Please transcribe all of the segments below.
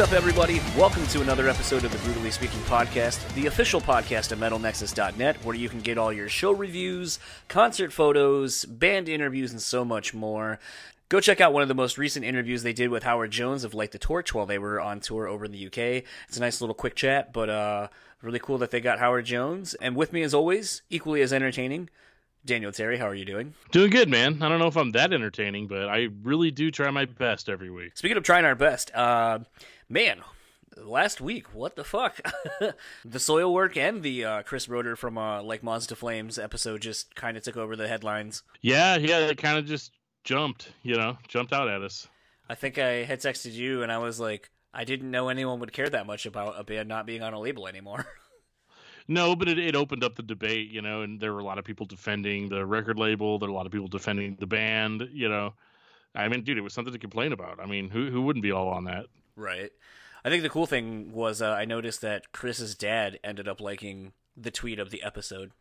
What's up, everybody? Welcome to another episode of the Brutally Speaking Podcast, the official podcast of MetalNexus.net, where you can get all your show reviews, concert photos, band interviews, and so much more. Go check out one of the most recent interviews they did with Howard Jones of Light the Torch while they were on tour over in the UK. It's a nice little quick chat, but uh, really cool that they got Howard Jones. And with me, as always, equally as entertaining, Daniel Terry. How are you doing? Doing good, man. I don't know if I'm that entertaining, but I really do try my best every week. Speaking of trying our best, uh, man, last week, what the fuck? the Soilwork and the uh, Chris Roetter from uh, Like Moths to Flames episode just kind of took over the headlines. Yeah, yeah, it kind of just jumped, you know, jumped out at us. I think I had texted you and I was like, I didn't know anyone would care that much about a band not being on a label anymore. No, but it, it opened up the debate, you know, and there were a lot of people defending the record label. There were a lot of people defending the band, you know. I mean, dude, it was something to complain about. I mean, who who wouldn't be all on that? Right. I think the cool thing was uh, I noticed that Chris's dad ended up liking the tweet of the episode.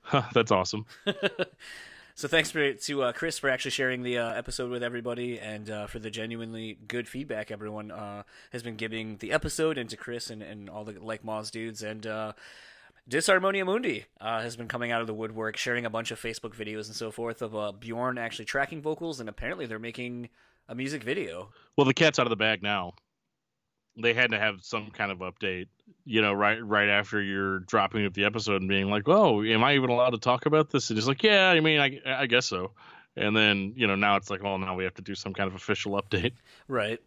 Huh, that's awesome. So thanks for, to uh, Chris for actually sharing the uh, episode with everybody and uh, for the genuinely good feedback everyone uh, has been giving the episode and to Chris and, and all the like Moths dudes and uh, Disharmonia Mundi uh, has been coming out of the woodwork, sharing a bunch of Facebook videos and so forth of Bjorn actually tracking vocals, and apparently they're making a music video. Well, the cat's out of the bag now. They had to have some kind of update, you know, right right after you're dropping up the episode and being like, "Oh, am I even allowed to talk about this?" And it's like, "Yeah, I mean, I, I guess so." And then you know now it's like, "Oh, now we have to do some kind of official update." Right.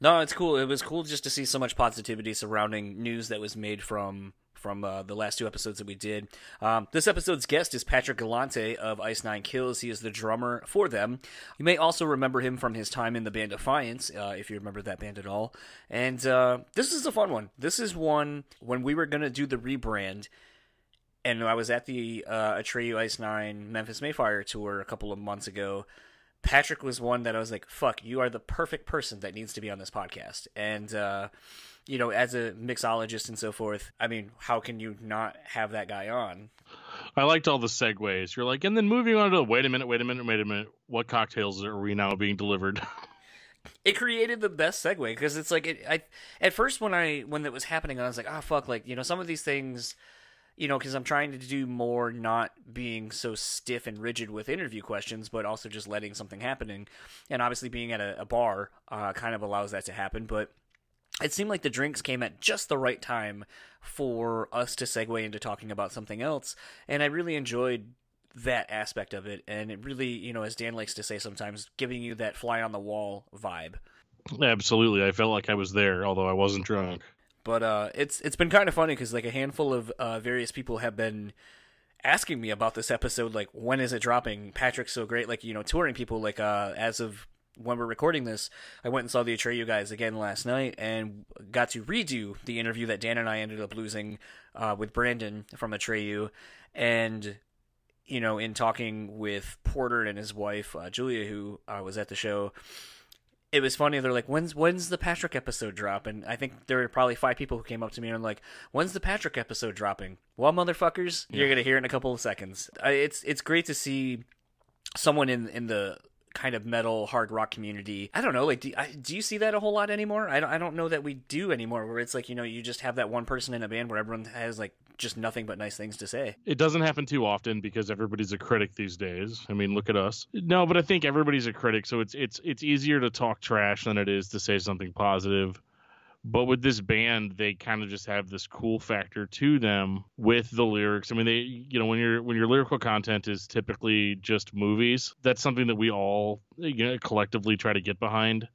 No, it's cool. It was cool just to see so much positivity surrounding news that was made from from uh, the last two episodes that we did. Um, this episode's guest is Patrick Galante of Ice Nine Kills. He is the drummer for them. You may also remember him from his time in the band Affiance, uh, if you remember that band at all. And uh, this is a fun one. This is one when we were going to do the rebrand and I was at the uh, Atreyu Ice Nine Memphis May Fire tour a couple of months ago. Patrick was one that I was like, "Fuck, you are the perfect person that needs to be on this podcast." And uh, you know, as a mixologist and so forth, I mean, how can you not have that guy on? I liked all the segues. You're like, and then moving on to wait a minute, wait a minute, wait a minute. What cocktails are we now being delivered? it created the best segue because it's like it, I at first when I when that was happening, I was like, oh fuck, like you know, some of these things you know, because I'm trying to do more not being so stiff and rigid with interview questions, but also just letting something happen. And, obviously, being at a, a bar uh, kind of allows that to happen. But it seemed like the drinks came at just the right time for us to segue into talking about something else. And I really enjoyed that aspect of it. And it really, you know, as Dan likes to say sometimes, giving you that fly on the wall vibe. Absolutely. I felt like I was there, although I wasn't drunk. But uh, it's it's been kind of funny because like a handful of uh, various people have been asking me about this episode like when is it dropping patrick's so great like you know touring people like uh as of when we're recording this, I went and saw the Atreyu guys again last night and got to redo the interview that Dan and I ended up losing uh, with Brandon from Atreyu. And, you know, in talking with Porter and his wife, uh, Julia, who uh, was at the show, it was funny. They're like, "When's when's the Patrick episode drop?" And I think there were probably five people who came up to me and like, "When's the Patrick episode dropping?" Well, motherfuckers, yeah. you're gonna hear it in a couple of seconds. It's it's great to see someone in in the kind of metal hard rock community. I don't know, like do, I, do you see that a whole lot anymore? I don't, I don't know that we do anymore. Where it's like you know you just have that one person in a band where everyone has like just nothing but nice things to say. It doesn't happen too often because everybody's a critic these days. I mean, look at us. No, but I think everybody's a critic, so it's it's it's easier to talk trash than it is to say something positive. But with this band, they kind of just have this cool factor to them with the lyrics. I mean, they, you know, when your when your lyrical content is typically just movies, that's something that we all you know, collectively try to get behind,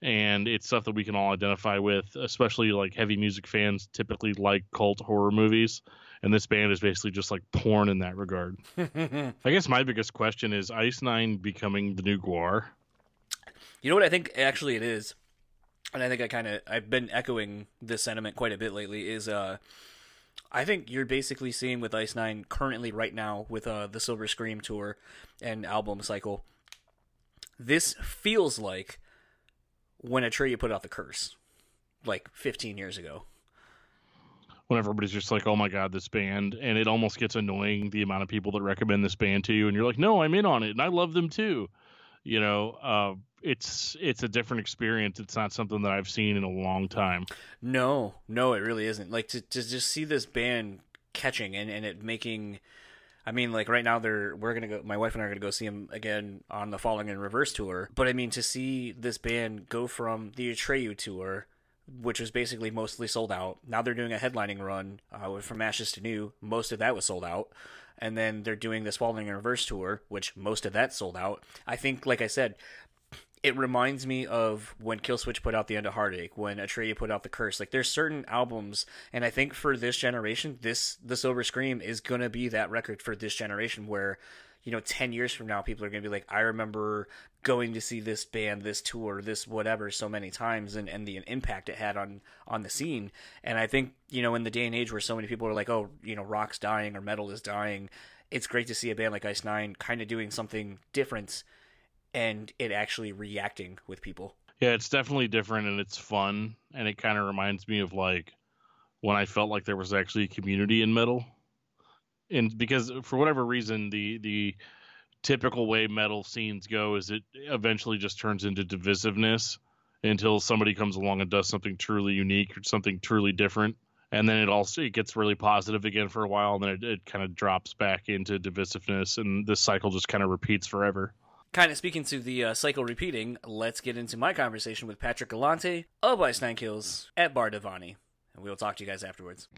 and it's stuff that we can all identify with. Especially like heavy music fans typically like cult horror movies, and this band is basically just like porn in that regard. I guess my biggest question is Ice Nine becoming the new GWAR. You know what I think? Actually, it is and I think I kind of I've been echoing this sentiment quite a bit lately. Is uh, I think you're basically seeing with Ice Nine currently right now with uh the Silver Scream tour and album cycle. This feels like when Atreyu put out the Curse, like 15 years ago. When everybody's just like, "Oh my god, this band," and it almost gets annoying the amount of people that recommend this band to you, and you're like, "No, I'm in on it, and I love them too." You know, uh, it's it's a different experience. It's not something that I've seen in a long time. No, no, it really isn't. Like to to just see this band catching and, and it making I mean, like right now, they're we're gonna go. My wife and I are gonna go see them again on the Falling in Reverse tour. But I mean, to see this band go from the Atreyu tour, which was basically mostly sold out. Now they're doing a headlining run uh, from Ashes to New. Most of that was sold out, and then they're doing this Falling in Reverse tour, which most of that sold out. I think, like I said, it reminds me of when Killswitch put out the End of Heartache, when Atreyu put out the Curse. Like there's certain albums, and I think for this generation, this the Silver Scream is gonna be that record for this generation where, you know, ten years from now, people are gonna be like, I remember going to see this band, this tour, this whatever so many times, and and the impact it had on on the scene. And I think you know, in the day and age where so many people are like, oh, you know, rock's dying or metal is dying, it's great to see a band like Ice Nine kind of doing something different and it actually reacting with people. Yeah, it's definitely different and it's fun and it kind of reminds me of like when I felt like there was actually a community in metal. And because for whatever reason the the typical way metal scenes go is it eventually just turns into divisiveness until somebody comes along and does something truly unique or something truly different and then it also it gets really positive again for a while and then it, it kind of drops back into divisiveness and this cycle just kind of repeats forever kind of speaking to the uh, cycle repeating, let's get into my conversation with Patrick Galante of Ice Nine Kills at Bar Divani. And we will talk to you guys afterwards.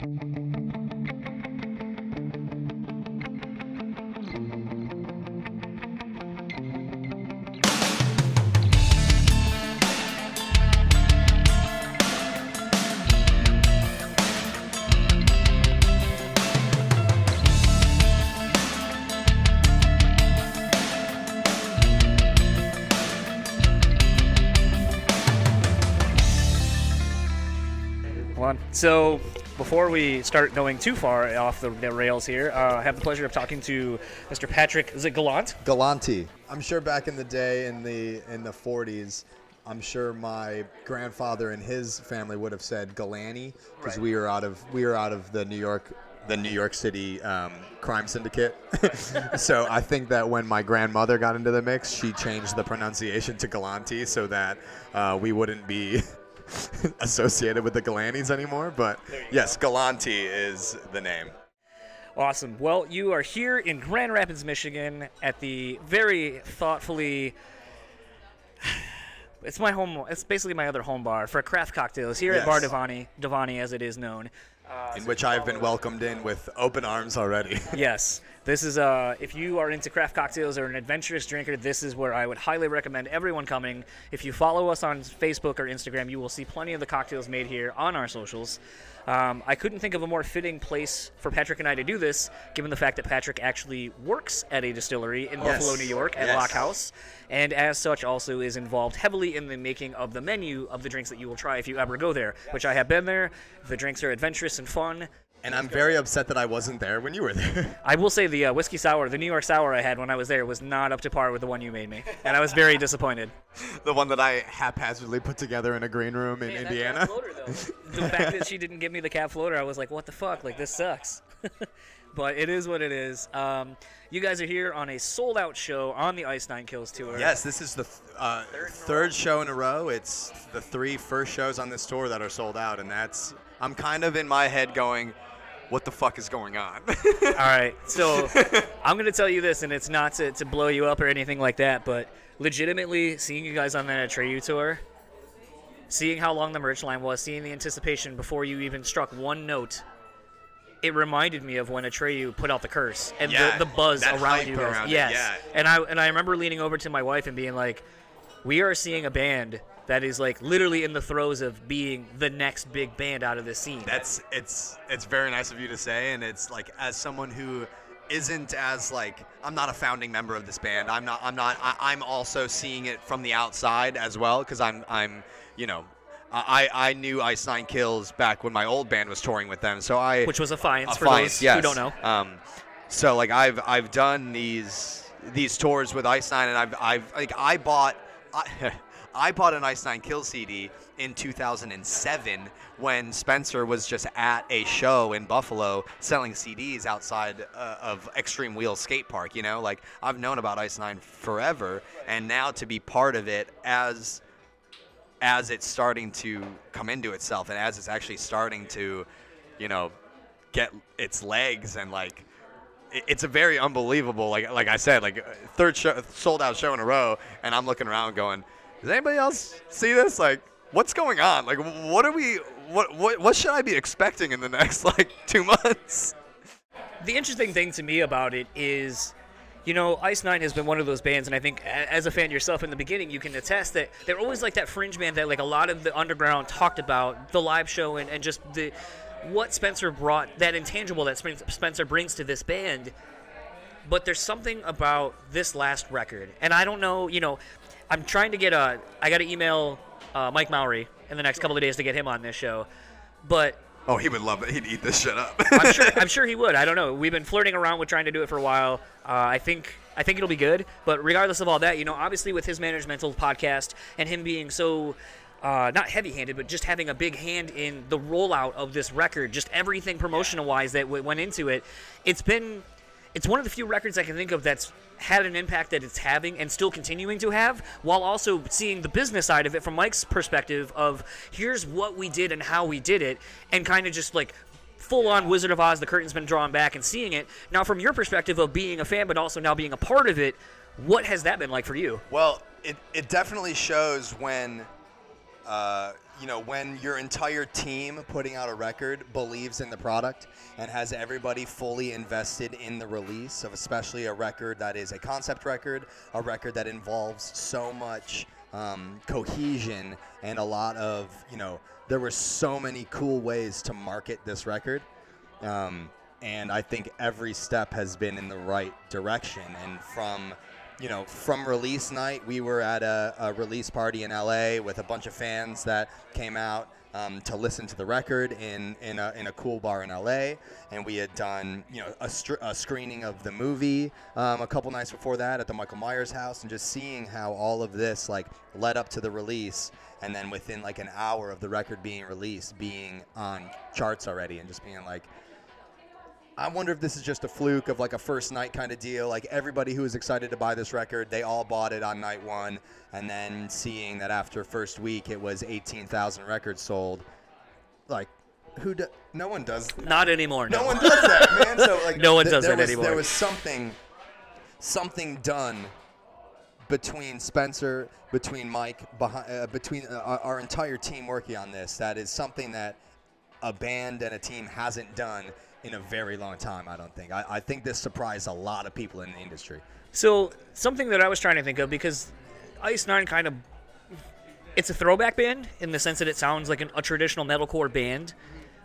So, before we start going too far off the, the rails here, uh, I have the pleasure of talking to Mr. Patrick. Is it Gallant? Galanti. I'm sure back in the day, in the in the 40s, I'm sure my grandfather and his family would have said Galani because Right. we were out of we were out of the New York the New York City um, crime syndicate. so I think that when my grandmother got into the mix, she changed the pronunciation to Galanti so that uh, we wouldn't be associated with the Galanis anymore. But yes, Galanti is the name. Awesome. Well, you are here in Grand Rapids, Michigan, at the very thoughtfully. It's my home. It's basically my other home bar for craft cocktails here at Bar Yes. Divani, Divani as it is known. In which I've been welcomed in with open arms already. Yes, this is uh, if you are into craft cocktails or an adventurous drinker, this is where I would highly recommend everyone coming. If you follow us on Facebook or Instagram, you will see plenty of the cocktails made here on our socials. Um, I couldn't think of a more fitting place for Patrick and I to do this, given the fact that Patrick actually works at a distillery in Yes. Buffalo, New York, at Yes. Lockhouse, and as such also is involved heavily in the making of the menu of the drinks that you will try if you ever go there. Which I have been there. The drinks are adventurous and fun. And I'm very upset that I wasn't there when you were there. I will say the uh, whiskey sour, the New York sour I had when I was there, was not up to par with the one you made me, and I was very disappointed. the one that I haphazardly put together in a green room in Indiana. the fact that she didn't give me the cap floater, I was like, what the fuck? Like this sucks. but it is what it is. Um, you guys are here on a sold out show on the Ice Nine Kills tour. Yes, this is the th- uh, third show in a row. It's the three first shows on this tour that are sold out, and that's I'm kind of in my head going, "What the fuck is going on?" All right. So I'm going to tell you this, and it's not to, to blow you up or anything like that, but legitimately seeing you guys on that Atreyu tour, seeing how long the merch line was, seeing the anticipation before you even struck one note, it reminded me of when Atreyu put out the curse and Yeah, the, the buzz around you guys. around it, yes. yeah. And I and I remember leaning over to my wife and being like, "We are seeing a band that is like literally in the throes of being the next big band out of the scene." That's it's it's very nice of you to say, and it's like as someone who isn't as like I'm not a founding member of this band. I'm not. I'm not. I, I'm also seeing it from the outside as well because I'm I'm you know. I, I knew Ice Nine Kills back when my old band was touring with them, so I which was Affiance Uh, for Affiance, those yes. who don't know. Um, so like I've I've done these these tours with Ice Nine, and I've I've like I bought I, I bought an Ice Nine Kill CD in 2007 when Spencer was just at a show in Buffalo selling CDs outside uh, of Extreme Wheels Skate Park. You know, like I've known about Ice Nine forever, and now to be part of it as as it's starting to come into itself and as it's actually starting to, you know, get its legs and like it's a very unbelievable like like I said like third show, sold out show in a row and I'm looking around going does anybody else see this? Like what's going on? Like what are we what what what should I be expecting in the next like 2 months? The interesting thing to me about it is you know ice nine has been one of those bands and i think as a fan yourself in the beginning you can attest that they're always like that fringe band that like a lot of the underground talked about the live show and, and just the what spencer brought that intangible that spencer brings to this band. But there's something about this last record and i don't know you know i'm trying to get a i got to email uh, mike Mowery in the next couple of days to get him on this show but oh he would love it he'd eat this shit up I'm sure. I'm sure he would. I don't know. We've been flirting around with trying to do it for a while. Uh, I think. I think it'll be good. But regardless of all that, you know, obviously with his managemental podcast and him being so. Uh, not heavy-handed, but just having a big hand in the rollout of this record, just everything promotional-wise that w- went into it. It's been, it's one of the few records I can think of that's had an impact that it's having and still continuing to have, while also seeing the business side of it from Mike's perspective of here's what we did and how we did it, and kind of just like full on Wizard of Oz, the curtain's been drawn back and seeing it. Now, from your perspective of being a fan, but also now being a part of it, what has that been like for you? Well, it, it definitely shows when, uh, you know, when your entire team putting out a record believes in the product and has everybody fully invested in the release of especially a record that is a concept record, a record that involves so much um, cohesion and a lot of, you know, there were so many cool ways to market this record. Um, and I think every step has been in the right direction. And from, you know, from release night, we were at a, a release party in LA with a bunch of fans that came out um, to listen to the record in in a, in a cool bar in LA. And we had done, you know, a, str- a screening of the movie um, a couple nights before that at the Michael Myers house, and just seeing how all of this like led up to the release. And then within like an hour of the record being released, being on charts already, and just being like, I wonder if this is just a fluke of like a first night kind of deal. Like everybody who was excited to buy this record, they all bought it on night one, and then seeing that after first week it was 18,000 records sold. Like, who? Do, no one does. Not anymore. No one does that, man. So like, No one th- does there that was, anymore. There was something, something done between Spencer, between Mike, behind, uh, between uh, our, our entire team working on this. That is something that a band and a team hasn't done in a very long time. I don't think. I, I think this surprised a lot of people in the industry. So something that I was trying to think of because Ice Nine kind of it's a throwback band in the sense that it sounds like an, a traditional metalcore band,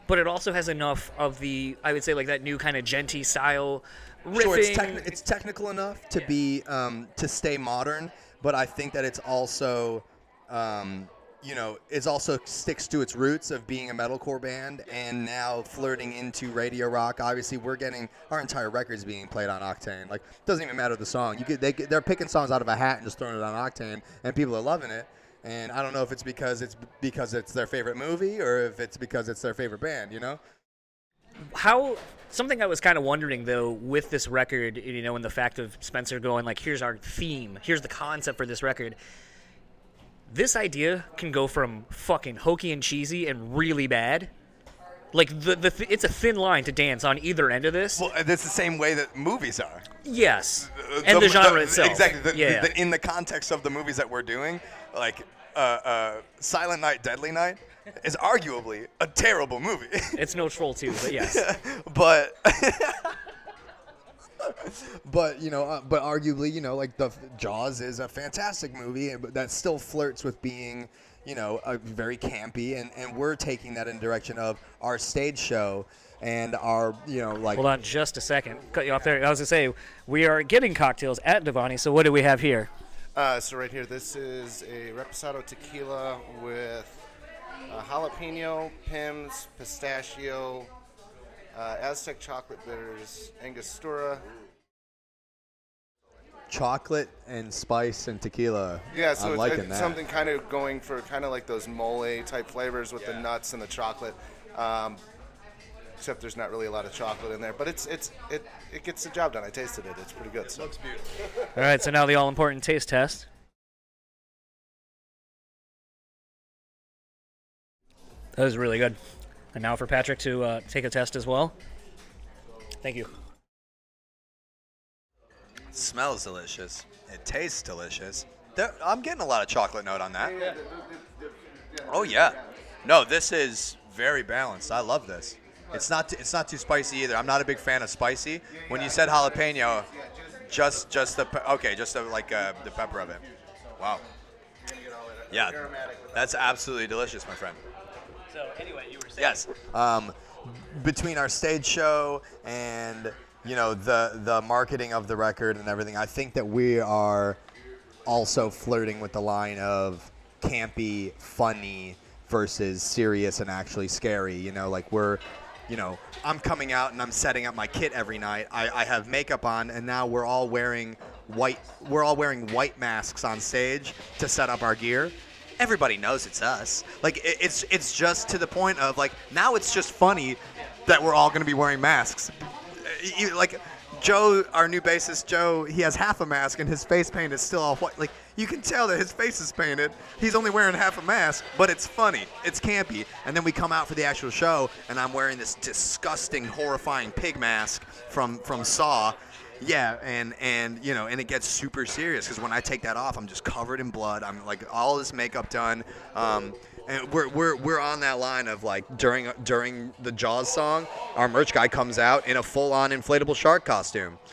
but it also has enough of the I would say like that new kind of djenty style riffing. Sure, it's, techni- it's technical enough to be um, to stay modern, but I think that it's also, um, you know, it's also sticks to its roots of being a metalcore band and now flirting into radio rock. Obviously, we're getting our entire records being played on Octane. Like, doesn't even matter the song. You could they they're picking songs out of a hat and just throwing it on Octane, and people are loving it. And I don't know if it's because it's because it's their favorite movie or if it's because it's their favorite band. You know. how something I was kind of wondering though with this record, you know, and the fact of Spencer going like, "Here's our theme. Here's the concept for this record." This idea can go from fucking hokey and cheesy and really bad. Like the the th- it's a thin line to dance on either end of this. Well, that's the same way that movies are. yes, and the, genre itself. Exactly. The, yeah. the- in the context of the movies that we're doing, like uh, uh, Silent Night, Deadly Night is arguably a terrible movie. it's no Troll 2, but yes. but but you know uh, but arguably you know like the jaws is a fantastic movie that still flirts with being you know a very campy and and we're taking that in the direction of our stage show and our you know like Hold on just a second. Cut you off there. I was gonna say we are getting cocktails at Divani. So what do we have here? Uh, so right here, this is a Reposado tequila with uh, jalapeno, Pims, pistachio, uh, Aztec chocolate bitters, Angostura, chocolate and spice and tequila. Yeah, so I'm it's, liking it's that. something kind of going for kind of like those mole type flavors with the nuts and the chocolate. Um, except there's not really a lot of chocolate in there, but it's it's it it gets the job done. I tasted it; it's pretty good. So. Looks beautiful. all right, so now the all important taste test. That was really good. And now for Patrick to uh, take a test as well. Thank you. smells delicious. It tastes delicious. There, I'm getting a lot of chocolate note on that. Oh yeah. No, this is very balanced. I love this. It's not it's not too spicy either. I'm not a big fan of spicy. When you said jalapeno, just just the okay, just the, like uh, the pepper of it. Wow. Yeah, that's absolutely delicious, my friend. So anyway, you were saying. Yes. Um, between our stage show and you know the the marketing of the record and everything, I think that we are also flirting with the line of campy, funny versus serious and actually scary. You know, like we're, you know, I'm coming out and I'm setting up my kit every night. I, I have makeup on, and now we're all wearing white. We're all wearing white masks on stage to set up our gear. Everybody knows it's us. Like it, it's it's just to the point of like now it's just funny that we're all going to be wearing masks. You- like Joe, our new bassist Joe, he has half a mask and his face paint is still all white. Like you can tell that his face is painted. He's only wearing half a mask, but it's funny. It's campy. And then we come out for the actual show, and I'm wearing this disgusting, horrifying pig mask from from Saw. Yeah, and and you know, and it gets super serious because when I take that off, I'm just covered in blood. I'm like all this makeup done. Um, and we're, we're, we're on that line of like during during the Jaws song, our merch guy comes out in a full-on inflatable shark costume.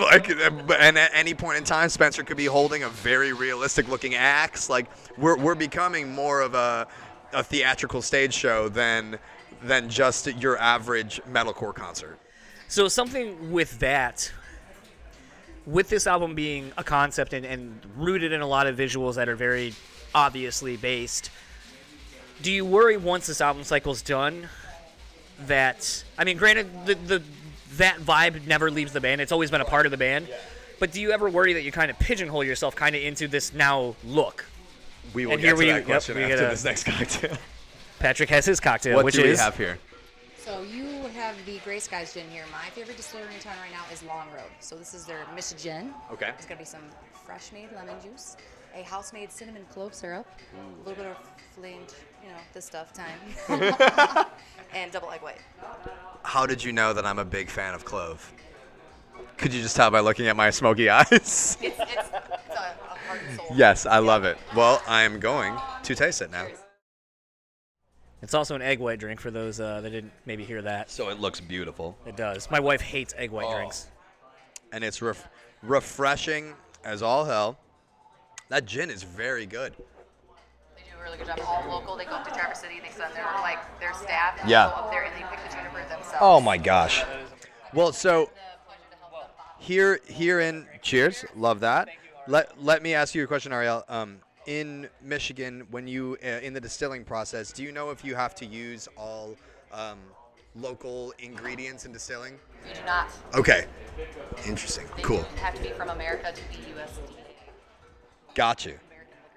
Like, and at any point in time, Spencer could be holding a very realistic-looking axe. Like, we're, we're becoming more of a, a theatrical stage show than than just your average metalcore concert. So something with that, with this album being a concept and, and rooted in a lot of visuals that are very obviously based, do you worry once this album cycle's done that I mean, granted the the that vibe never leaves the band; it's always been a part of the band. But do you ever worry that you kind of pigeonhole yourself kind of into this now look? We will And get here to we- that question we after a- this next cocktail. Patrick has his cocktail, what which do we is have here? So you have the Gray Skies gin here. My favorite distillery in town right now is Long Road. So this is their Michigin. Okay. It's gonna be some fresh made lemon juice, a house made cinnamon clove syrup, a little bit of flamed, you know, this stuff time, and double egg white. How did you know that I'm a big fan of clove? Could you just tell by looking at my smoky eyes? It's it's, it's a, a heart and soul. yes, I love it. Well, I am going to taste it now. It's also an egg white drink for those uh, that didn't maybe hear that. So it looks beautiful. It does. My wife hates egg white Oh. drinks. And it's ref- refreshing as all hell. That gin is very good. They do a really good job. All local. They go up to Traverse City. And they send their like their staff. And Yeah. They go up there and they pick the juniper themselves. Oh my gosh. Well, so here here in cheers, love that. Let let me ask you a question, Ariel. Um, in Michigan, when you uh, in the distilling process, do you know if you have to use all um, local ingredients in distilling? We do not. Okay, interesting, They cool, have to be from America to be USD. got you.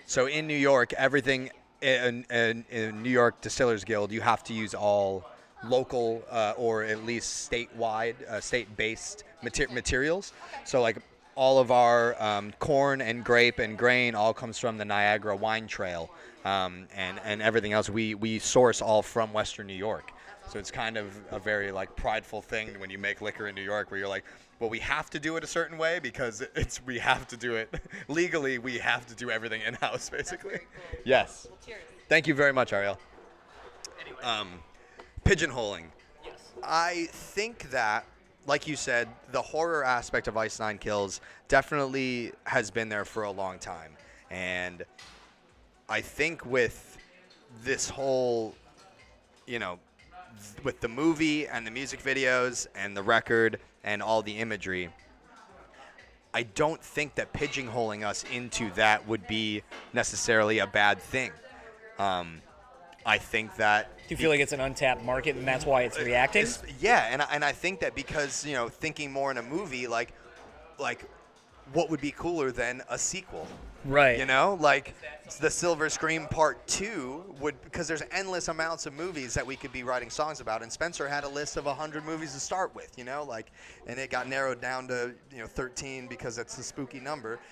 So in New York, everything in, in, in New York Distillers Guild, you have to use all local uh, or at least statewide, uh, state-based mater- materials. So like all of our um, corn and grape and grain all comes from the Niagara Wine Trail, um, and and everything else we we source all from Western New York. So it's kind of a very like prideful thing when you make liquor in New York, where you're like, well, we have to do it a certain way because it's we have to do it legally. We have to do everything in house, basically. Yes. Cheers. Thank you very much, Ariel. Um, pigeonholing. I think that, like you said, the horror aspect of Ice Nine Kills definitely has been there for a long time, and I think with this whole, you know, th- with the movie and the music videos and the record and all the imagery, I don't think that pigeonholing us into that would be necessarily a bad thing. Um, I think that Do you feel like it's an untapped market and that's why it's reacting? it's- yeah, and I, and I think that because you know thinking more in a movie, like like, what would be cooler than a sequel? Right. You know, like the Silver Scream Part Two would because there's endless amounts of movies that we could be writing songs about, and Spencer had a list of hundred movies to start with. You know, like, and it got narrowed down to you know 13 because it's a spooky number.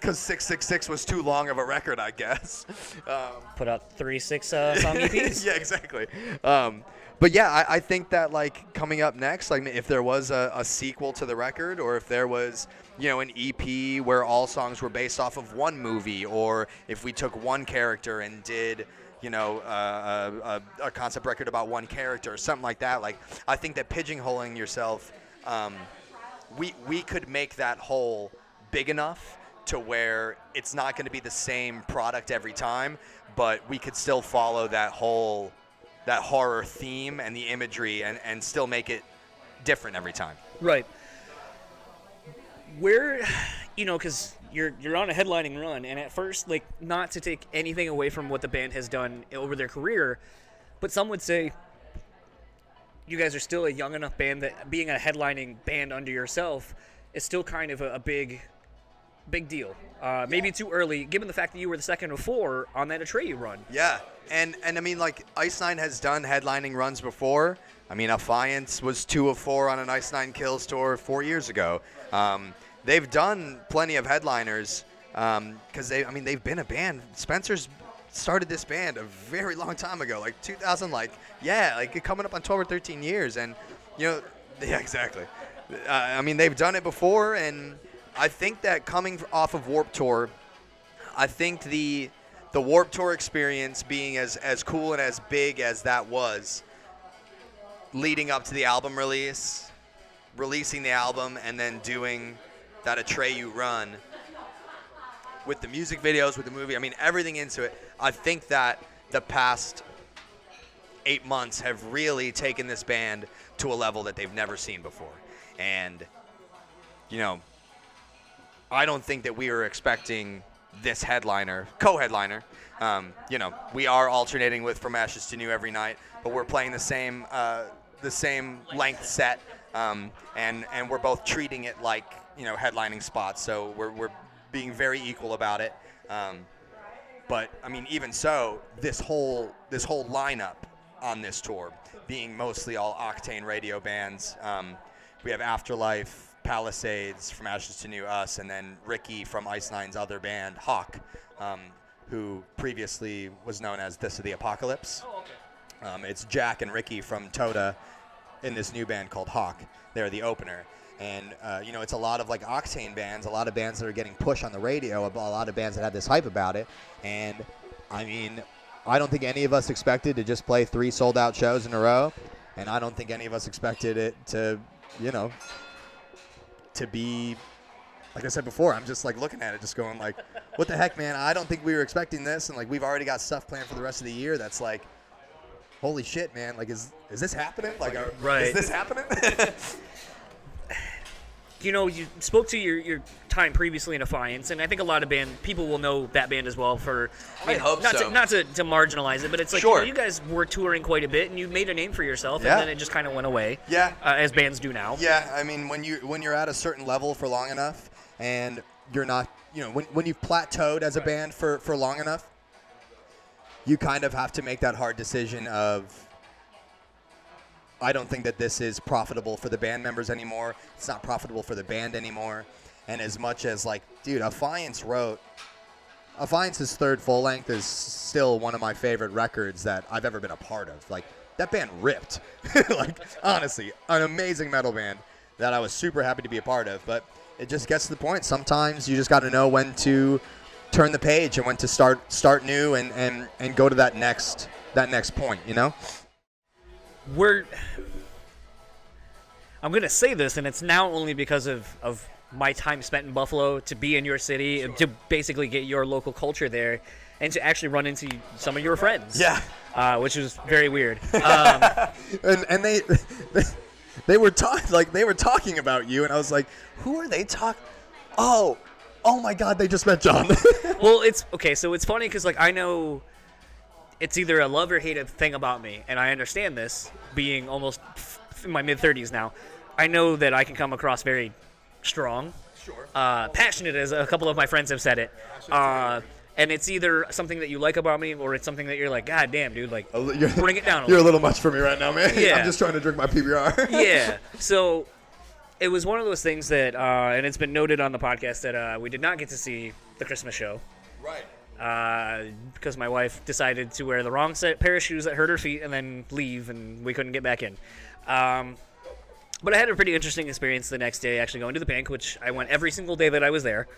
Because 666 was too long of a record, I guess. Um, Put out three six uh, song EPs. yeah, exactly. Um, but yeah, I, I think that like coming up next, like if there was a, a sequel to the record, or if there was you know an EP where all songs were based off of one movie, or if we took one character and did you know uh, a, a, a concept record about one character or something like that, like I think that pigeonholing yourself, um, we we could make that hole big enough to where it's not going to be the same product every time, but we could still follow that whole that horror theme and the imagery and, and still make it different every time. Right. Where, you know, because you're you're on a headlining run, and at first, like, not to take anything away from what the band has done over their career, but some would say you guys are still a young enough band that being a headlining band under yourself is still kind of a, a big, big deal. Uh, maybe too early, given the fact that you were the second of four on that Atreyu run. Yeah, and and I mean like Ice Nine has done headlining runs before. I mean, Affiance was two of four on an Ice Nine Kills tour four years ago. Um, they've done plenty of headliners because they, I mean, they've been a band. Spencer's started this band a very long time ago, like 2000, like yeah, like coming up on 12 or 13 years, and you know, yeah, exactly. Uh, I mean, they've done it before, and I think that coming off of Warped Tour, I think the the Warped Tour experience being as as cool and as big as that was, leading up to the album release, releasing the album, and then doing that Atreyu run with the music videos, with the movie. I mean, everything into it. I think that the past eight months have really taken this band to a level that they've never seen before, and you know, I don't think that we were expecting this headliner, co-headliner. Um, you know, we are alternating with From Ashes to New every night, but we're playing the same uh, the same length set, um, and and we're both treating it like you know headlining spots. So we're we're being very equal about it. Um, but I mean, even so, this whole this whole lineup on this tour, being mostly all Octane radio bands. Um, we have Afterlife, Palisades from Ashes to New Us, and then Ricky from Ice Nine's other band, Hawk, um, who previously was known as This or the Apocalypse. Um, it's Jack and Ricky from Toda in this new band called Hawk. They're the opener. And, uh, you know, it's a lot of like Octane bands, a lot of bands that are getting pushed on the radio, a lot of bands that have this hype about it. And, I mean, I don't think any of us expected to just play three sold out shows in a row. And I don't think any of us expected it to, you know, to be like I said before, I'm just like looking at it, just going like, "What the heck, man? I don't think we were expecting this." And like, we've already got stuff planned for the rest of the year. That's like, holy shit, man! Like, is is this happening? Like, are, Right. is this happening? you know, you spoke to your, your time previously in Affiance, and I think a lot of band people will know that band as well. For I know, hope not so. to not to, to marginalize it, but it's like Sure. you, know, you guys were touring quite a bit, and you made a name for yourself, Yeah. and then it just kind of went away. Yeah. uh, as bands do now. yeah, I mean, when you when you're at a certain level for long enough, and you're not, you know, when when you've plateaued as a band for for long enough, you kind of have to make that hard decision of I don't think that this is profitable for the band members anymore. It's not profitable for the band anymore. And as much as like, dude, Affiance wrote Affiance's third full length is still one of my favorite records that I've ever been a part of. Like that band ripped. like honestly, an amazing metal band that I was super happy to be a part of. But it just gets to the point. Sometimes you just got to know when to turn the page and when to start start new and, and, and go to that next that next point. You know? We're I'm gonna say this, and it's now only because of of my time spent in Buffalo to be in your city to basically get your local culture there, and to actually run into some of your friends. Yeah. uh, which was very weird. Um, and and they they were talking like they were talking about you, and I was like, who are they talking? Oh, oh my God, they just met John. well, it's okay. So it's funny because like I know it's either a love or hate thing about me, and I understand this being almost in my mid thirties now. I know that I can come across very strong. Sure. Uh, passionate, as a couple of my friends have said it. Uh, and it's either something that you like about me, or it's something that you're like, God damn, dude, like, li- you're- bring it down. A You're a little. little much for me right now, man. Yeah. I'm just trying to drink my PBR. yeah. So it was one of those things that, uh, and it's been noted on the podcast that uh, we did not get to see the Christmas show right. Uh, because my wife decided to wear the wrong set pair of shoes that hurt her feet and then leave, and we couldn't get back in. Um, but I had a pretty interesting experience the next day, actually going to the bank, which I went every single day that I was there.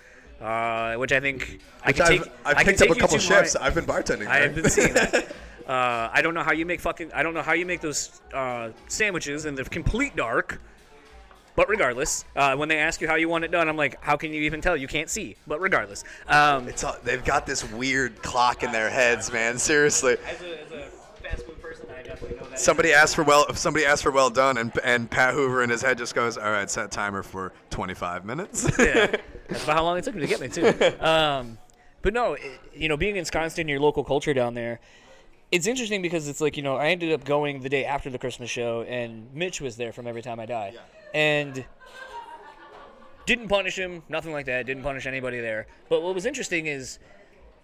Uh, which I think I Which can I've, take. I've I picked up a couple to my- shifts. I've been bartending. I have been seeing that. Uh, I don't know how you make fucking. I don't know how you make those uh, sandwiches in the complete dark. But regardless, uh, when they ask you how you want it done, I'm like, how can you even tell? You can't see. But regardless, um, It's all, they've got this weird clock in their heads, man. Seriously. as a, as a fast food person, I definitely know that. Somebody asked for well. If somebody asked for well done, and and Pat Hoover in his head just goes, "All right, set timer for 25 minutes." yeah, that's about how long it took me to get me too. Um, but no, it, you know, being ensconced in your local culture down there, it's interesting because it's like you know I ended up going the day after the Christmas show, and Mitch was there from Every Time I Die, and didn't punish him, nothing like that. Didn't punish anybody there. But what was interesting is,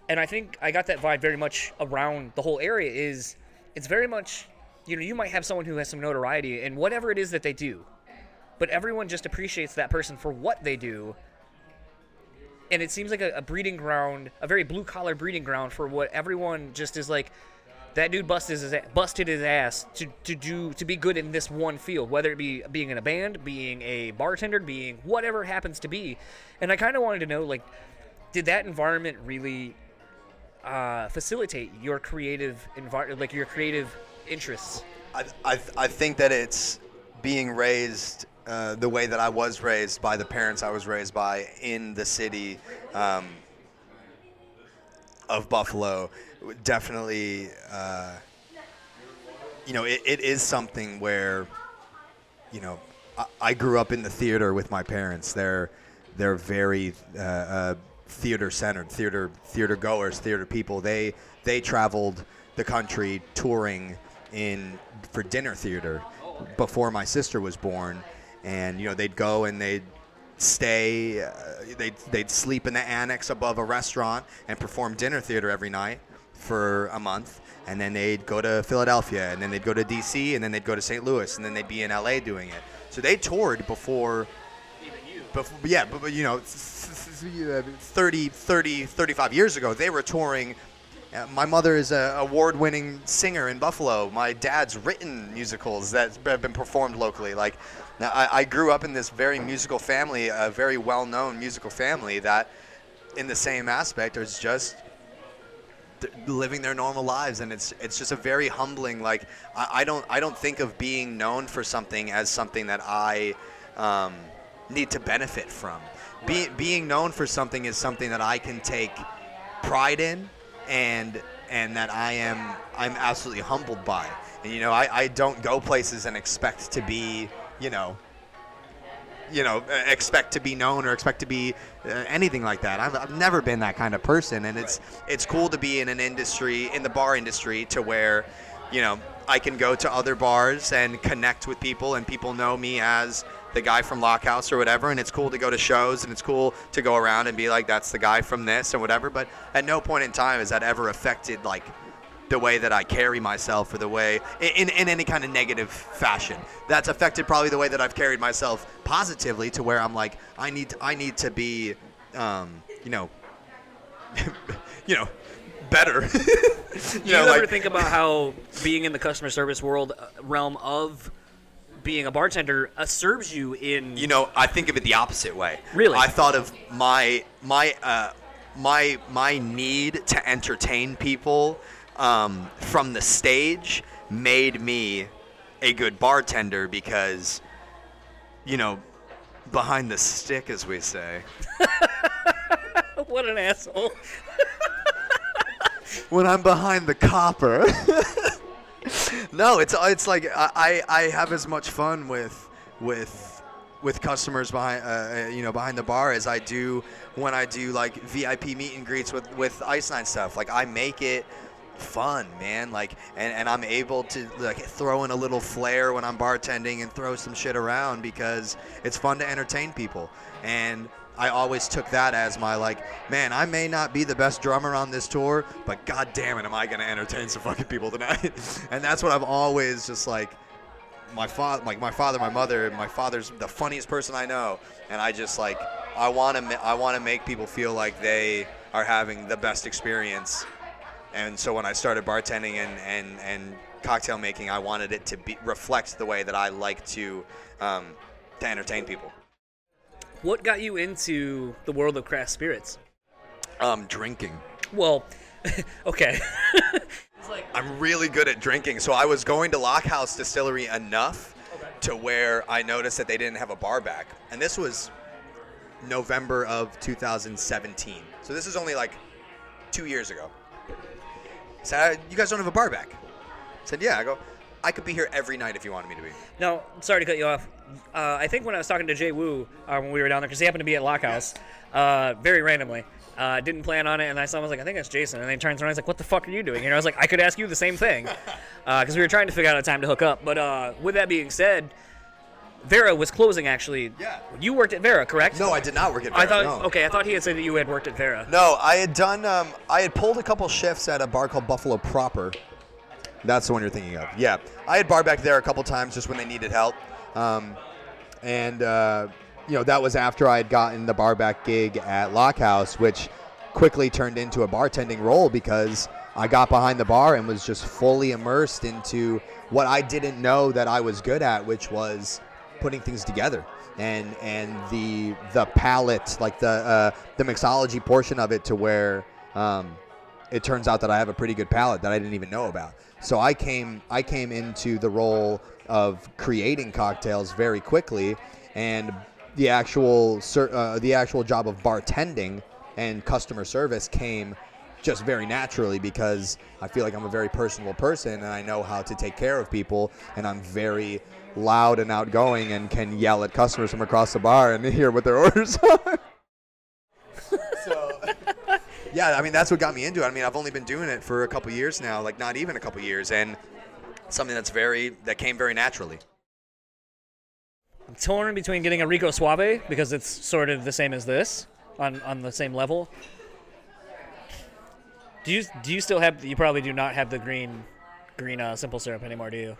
and I think I got that vibe very much around the whole area is, it's very much, you know, you might have someone who has some notoriety and whatever it is that they do, but everyone just appreciates that person for what they do and it seems like a, a breeding ground, a very blue collar breeding ground for what everyone just is like. That dude busted his busted his ass to, to do to be good in this one field, whether it be being in a band, being a bartender, being whatever happens to be. And I kind of wanted to know, like, did that environment really uh, facilitate your creative environment, like your creative interests? I, I, I think that it's being raised uh, the way that I was raised by the parents I was raised by in the city um, of Buffalo. Definitely, uh, you know, it, it is something where, you know, I, I grew up in the theater with my parents. They're they're very uh, uh, theater centered, theater theater goers, theater people. They they traveled the country touring in for dinner theater before my sister was born, and you know they'd go and they'd stay, uh, they'd they'd sleep in the annex above a restaurant and perform dinner theater every night for a month. And then they'd go to Philadelphia, and then they'd go to D.C., and then they'd go to St. Louis, and then they'd be in L.A. doing it. So they toured before Even you. before, yeah, but, you know, 30, 30, 35 years ago, they were touring. Uh, my mother is an award-winning singer in Buffalo. My dad's written musicals that have been performed locally. Like, I, I grew up in this very musical family, a very well-known musical family that, in the same aspect, is just living their normal lives and it's it's just a very humbling like I, I don't I don't think of being known for something as something that I um, need to benefit from. Be, being known for something is something that I can take pride in and and that I am I'm absolutely humbled by. And you know I, I don't go places and expect to be you know you know, uh, expect to be known or expect to be uh, anything like that. I've, I've never been that kind of person, and it's it's cool to be in an industry, in the bar industry, to where, you know, I can go to other bars and connect with people, and people know me as the guy from Lockhouse or whatever, and it's cool to go to shows, and it's cool to go around and be like, that's the guy from this and whatever. But at no point in time has that ever affected like the way that I carry myself or the way in, in any kind of negative fashion. That's affected probably the way that I've carried myself positively to where I'm like I need to, I need to be um, you know you know better. you you know, ever like- think about how being in the customer service world uh, realm of being a bartender uh, serves you in you know, I think of it the opposite way. Really? I thought of my my uh, my my need to entertain people um, from the stage made me a good bartender because you know behind the stick, as we say. what an asshole. when I'm behind the copper. no, it's it's like I, I have as much fun with with with customers behind uh, you know behind the bar as I do when I do like VIP meet and greets with with Ice Nine stuff. Like I make it fun, man. Like, and, and I'm able to like throw in a little flair when I'm bartending and throw some shit around because it's fun to entertain people. And I always took that as my like, man, I may not be the best drummer on this tour, but god damn it, am I gonna entertain some fucking people tonight? and that's what I've always just like my father, like my father, my mother, my father's the funniest person I know, and I just like I want to I want to make people feel like they are having the best experience. And so when I started bartending and and and cocktail making, I wanted it to be reflect the way that I like to um, to entertain people. What got you into the world of craft spirits? Um, drinking. Well, okay. I'm really good at drinking, so I was going to Lockhouse Distillery enough to where I noticed that they didn't have a bar back, and this was November of 2017. So this is only like two years ago. So you guys don't have a bar back? I said yeah. I go. I could be here every night if you wanted me to be. now, sorry to cut you off. Uh, I think when I was talking to Jay Wu uh, when we were down there, because he happened to be at Lockhouse, uh, very randomly. Uh, didn't plan on it, and I saw him. I was like, I think that's Jason. And then he turns around. He's like, What the fuck are you doing? And I was like, I could ask you the same thing, because we were trying to figure out a time to hook up. But uh, with that being said, Vera was closing actually. Yeah. You worked at Vera, correct? No, I did not work at. Vera. I thought. no. Okay, I thought he had said that you had worked at Vera. No, I had done. Um, I had pulled a couple shifts at a bar called Buffalo Proper. That's the one you're thinking of. Yeah, I had bar back there a couple times just when they needed help, um, and uh, you know that was after I had gotten the bar back gig at Lockhouse, which quickly turned into a bartending role because I got behind the bar and was just fully immersed into what I didn't know that I was good at, which was putting things together and and the the palette like the uh, the mixology portion of it to where um, it turns out that I have a pretty good palate that I didn't even know about. So I came I came into the role of creating cocktails very quickly, and the actual uh, the actual job of bartending and customer service came just very naturally because I feel like I'm a very personable person and I know how to take care of people and I'm very loud and outgoing and can yell at customers from across the bar and hear what their orders are. so yeah, I mean that's what got me into it. I mean I've only been doing it for a couple years now, like not even a couple years, and something that's very that came very naturally. I'm torn between getting a Rico Suave because it's sort of the same as this on on the same level. Do you do you still have? You probably do not have the green green uh, simple syrup anymore, do you?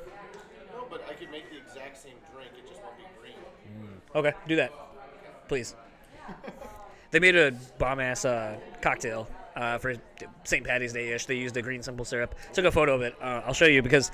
No, but I could make the exact same drink. It just won't be green. Okay, do that, please. they made a bomb ass uh, cocktail uh, for St. Patty's Day ish. They used the green simple syrup. Took a photo of it. Uh, I'll show you because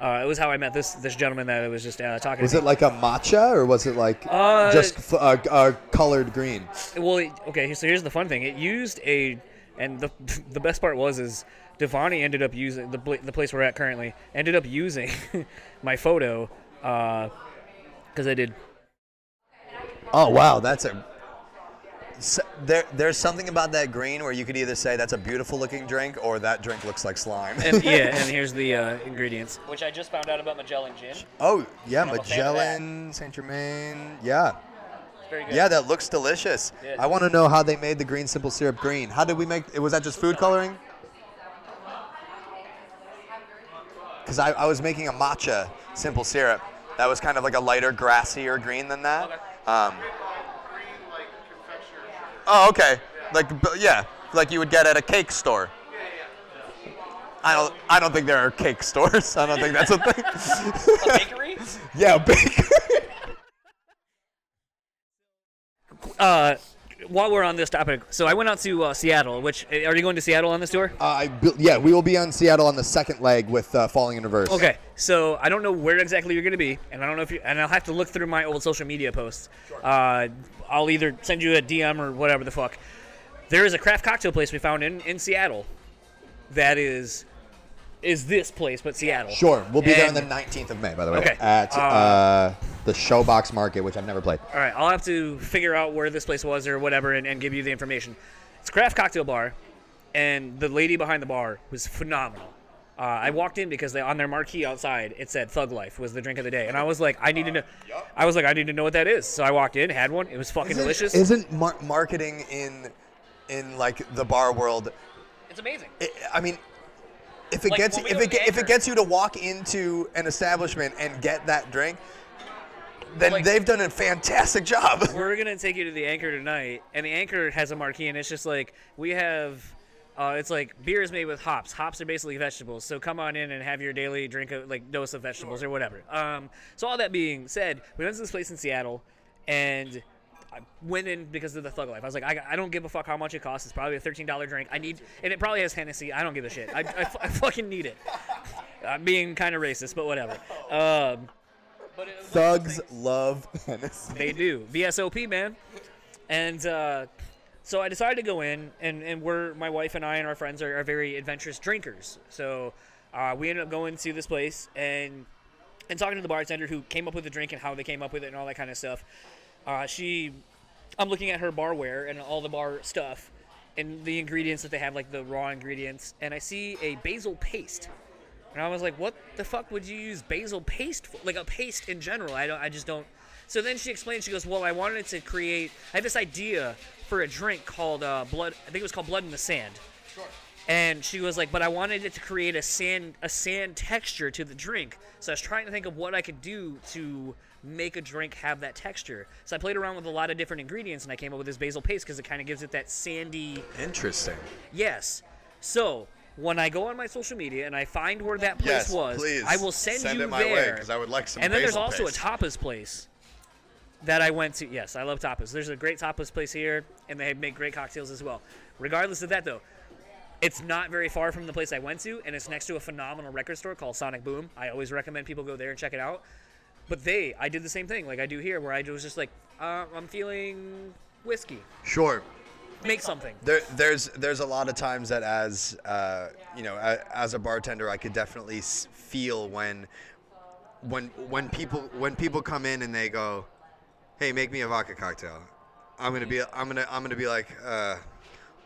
uh, it was how I met this this gentleman that I was just uh, talking. To. Was to it like a matcha or was it like Uh, just f- uh, uh, colored green? Well, okay. So here's the fun thing. It used a, and the the best part was is Divani ended up using the the place we're at currently ended up using my photo because I did. Oh wow, that's a. So, there, there's something about that green where you could either say that's a beautiful looking drink or that drink looks like slime. And yeah, and here's the uh, ingredients, which I just found out about Magellan gin. oh yeah, I'm a fan of that. Magellan, Saint Germain, yeah, It's very good. yeah, that looks delicious. Yeah. I want to know how they made the green simple syrup green. How did we make? It? Was that just food coloring? Because I, I was making a matcha simple syrup that was kind of like a lighter, grassier green than that. Um, Oh, okay. Like, yeah, like you would get at a cake store. I don't. I don't think there are cake stores. I don't think that's a thing. A bakery. yeah, bakery. Uh, while we're on this topic, so I went out to uh, Seattle. Which are you going to Seattle on this tour? Uh, I bu- yeah, we will be on Seattle on the second leg with uh, Falling in Reverse. Okay, so I don't know where exactly you're going to be, and I don't know if you, and I'll have to look through my old social media posts. Uh, I'll either send you a DM or whatever the fuck. There is a craft cocktail place we found in, in Seattle that is is this place, but Seattle. Sure, we'll be there on the 19th of May, by the way, Okay, at uh, uh, the Showbox Market, which I've never played. All right, I'll have to figure out where this place was or whatever and, and give you the information. It's craft cocktail bar, and the lady behind the bar was phenomenal. Uh, I walked in because they, on their marquee outside it said "Thug Life" was the drink of the day, and I was like, I need to know. I was like, I need to know what that is. So I walked in, had one. It was fucking delicious. Isn't mar- marketing in in like the bar world? it's amazing. It, I mean, if it Like, gets if it if it gets you to walk into an establishment and get that drink, then Like- they've done a fantastic job. We're gonna take you to the Anchor tonight, and the Anchor has a marquee, and it's just like we have. Uh, it's like beer is made with hops. Hops are basically vegetables. So come on in and have your daily drink of like dose of vegetables or whatever. Um, so all that being said, we went to this place in Seattle, and I went in because of the thug life. I was like, I, I don't give a fuck how much it costs. It's probably a thirteen dollar drink. I need, and it probably has Hennessy. I don't give a shit. I, I, I fucking need it. I'm being kind of racist, but whatever. Um, but it was one of those Thugs love Hennessy. they do. VSOP, man. And uh, so I decided to go in, and, and we're, my wife and I and our friends are, are very adventurous drinkers. So uh, we ended up going to this place and and talking to the bartender who came up with the drink and how they came up with it and all that kind of stuff. Uh, she, I'm looking at her barware and all the bar stuff and the ingredients that they have, like the raw ingredients, and I see a basil paste. And I was like, "What the fuck would you use basil paste for? Like a paste in general? I don't. I just don't." So then she explained. She goes, "Well, I wanted to create. I had this idea for a drink called uh, blood. I think it was called Blood in the Sand." And she was like, "But I wanted it to create a sand a sand texture to the drink. So I was trying to think of what I could do to make a drink have that texture. So I played around with a lot of different ingredients, and I came up with this basil paste because it kind of gives it that sandy." Interesting. Yes. So when I go on my social media and I find where that place Yes, was, please. I will send, Send you it my way, there. 'cause I would like some And then there's also paste. a tapas place that I went to. Yes, I love tapas. There's a great tapas place here, and they make great cocktails as well. Regardless of that, though. It's not very far from the place I went to, and it's next to a phenomenal record store called Sonic Boom. I always recommend people go there and check it out. But they, I did the same thing, like I do here, where I was just like, uh, I'm feeling whiskey. Sure. Make something. There, there's there's a lot of times that as uh, you know a, as a bartender I could definitely feel when when when people when people come in and they go, hey, make me a vodka cocktail. I'm gonna be I'm gonna I'm gonna be like, uh,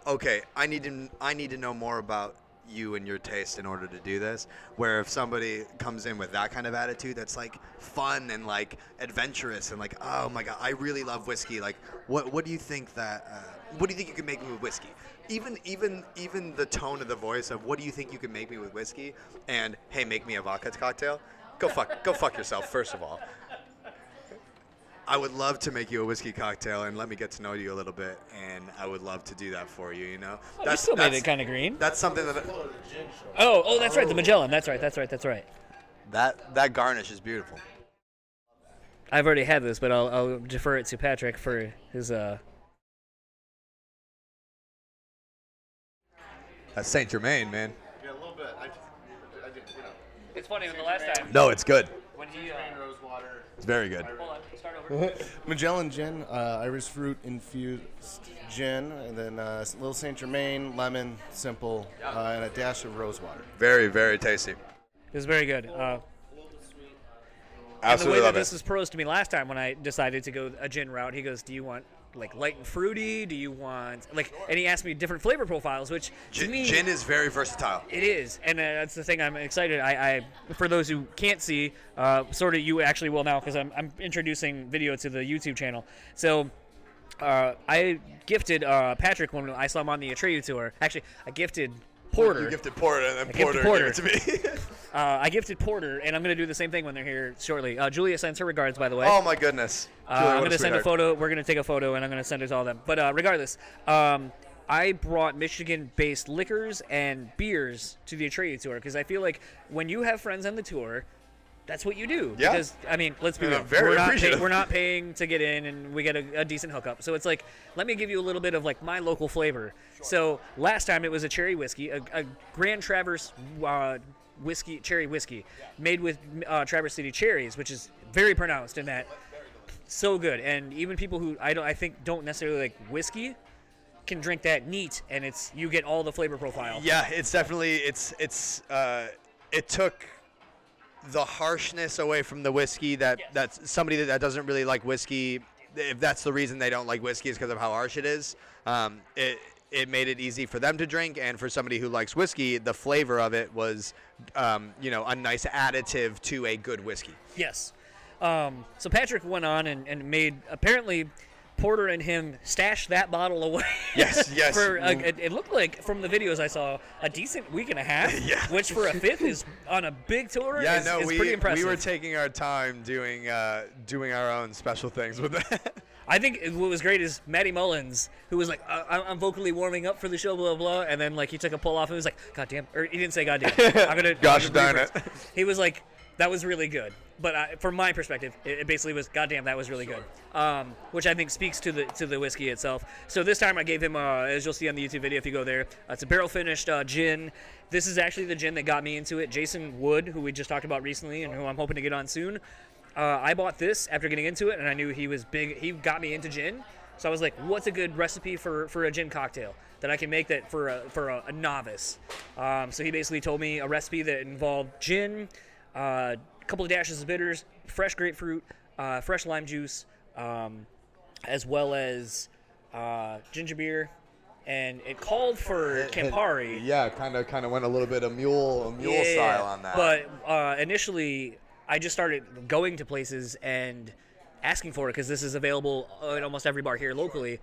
okay, I need to I need to know more about you and your taste in order to do this. Where if somebody comes in with that kind of attitude, that's like fun and like adventurous and like, oh my god, I really love whiskey. Like, what what do you think that? Uh, what do you think you can make me with whiskey? Even even even the tone of the voice of what do you think you can make me with whiskey? And hey, make me a vodka cocktail. Go fuck go fuck yourself first of all. I would love to make you a whiskey cocktail and let me get to know you a little bit, and I would love to do that for you. You know, Oh, you still made it kind of green. that's something that Oh, oh, that's right, the Magellan. That's right, that's right, that's right. that that garnish is beautiful. I've already had this, but I'll, I'll defer it to Patrick for his. uh That's Saint Germain, man. Yeah, a little bit. I, I did, you know. It's funny when the last time No, it's good. when he. Uh, Rose water. It's very good. hold on, start over. Magellan gin, uh, iris fruit infused gin, and then uh, little Saint Germain, lemon, simple, uh, and a dash of rose water. Very, very tasty. It was very good. Uh, and the Absolutely way love that it. this was posed to me last time when I decided to go a gin route, he goes, "Do you want like light and fruity? Do you want like?" And he asked me different flavor profiles, which to Gin, me gin is very versatile. It is, and uh, that's the thing I'm excited. I, I for those who can't see, uh, sort of you actually will now because I'm, I'm introducing video to the YouTube channel. So. Uh, I gifted uh, Patrick when I saw him on the Atreyu tour. Actually, I gifted Porter. You gifted Porter, and then gifted Porter, gave it to me. uh, I gifted Porter, and I'm gonna do the same thing when they're here shortly. Uh, Julia sends her regards, by the way. oh my goodness. Uh, I'm what going to send a sweetheart. photo. We're going to take a photo, and I'm going to send it to all of them. But uh, regardless, um, I brought Michigan-based liquors and beers to the Atreyu tour because I feel like when you have friends on the tour, that's what you do. Yeah. Because I mean, let's be Yeah, real. very we're not pay, appreciative. we're not paying to get in, and we get a, a decent hookup. So it's like, let me give you a little bit of like my local flavor. So last time it was a cherry whiskey, a, a Grand Traverse uh, whiskey, cherry whiskey, made with uh, Traverse City cherries, which is very pronounced in that so good and even people who i don't i think don't necessarily like whiskey can drink that neat and it's you get all the flavor profile Yeah, it's definitely it's it's uh, it took the harshness away from the whiskey that that's somebody that, that doesn't really like whiskey. If that's the reason they don't like whiskey is because of how harsh it is. Um, it it made it easy for them to drink, and for somebody who likes whiskey, the flavor of it was, um, you know, a nice additive to a good whiskey. yes um, so patrick went on and, and made apparently Porter and him stashed that bottle away. Yes, yes. for a, it, it looked like from the videos I saw a decent week and a half. Yeah. Which for a fifth is on a big tour. Yeah, is, no, is we pretty impressive. we were taking our time doing uh, doing our own special things with that. I think what was great is Matty Mullins, who was like, I- I'm vocally warming up for the show, blah, blah, blah. And then, like, he took a pull off and was like, God damn. Or he didn't say God damn. I'm going to. Gosh darn it. He was like, that was really good. But I, from my perspective, it, it basically was, God damn, that was really good. Um, which I think speaks to the to the whiskey itself. So this time I gave him, uh, as you'll see on the YouTube video if you go there, uh, it's a barrel finished uh, gin. This is actually the gin that got me into it. Jason Wood, who we just talked about recently and who I'm hoping to get on soon. Uh, I bought this after getting into it, and I knew he was big. He got me into gin, so I was like, "What's a good recipe for, for a gin cocktail that I can make that for a for a, a novice?" Um, so he basically told me a recipe that involved gin, uh, a couple of dashes of bitters, fresh grapefruit, uh, fresh lime juice, um, as well as uh, ginger beer, and it called for Campari. yeah, kind of kind of went a little bit of mule a mule Yeah, style on that. But uh, initially, I just started going to places and asking for it because this is available at almost every bar here locally.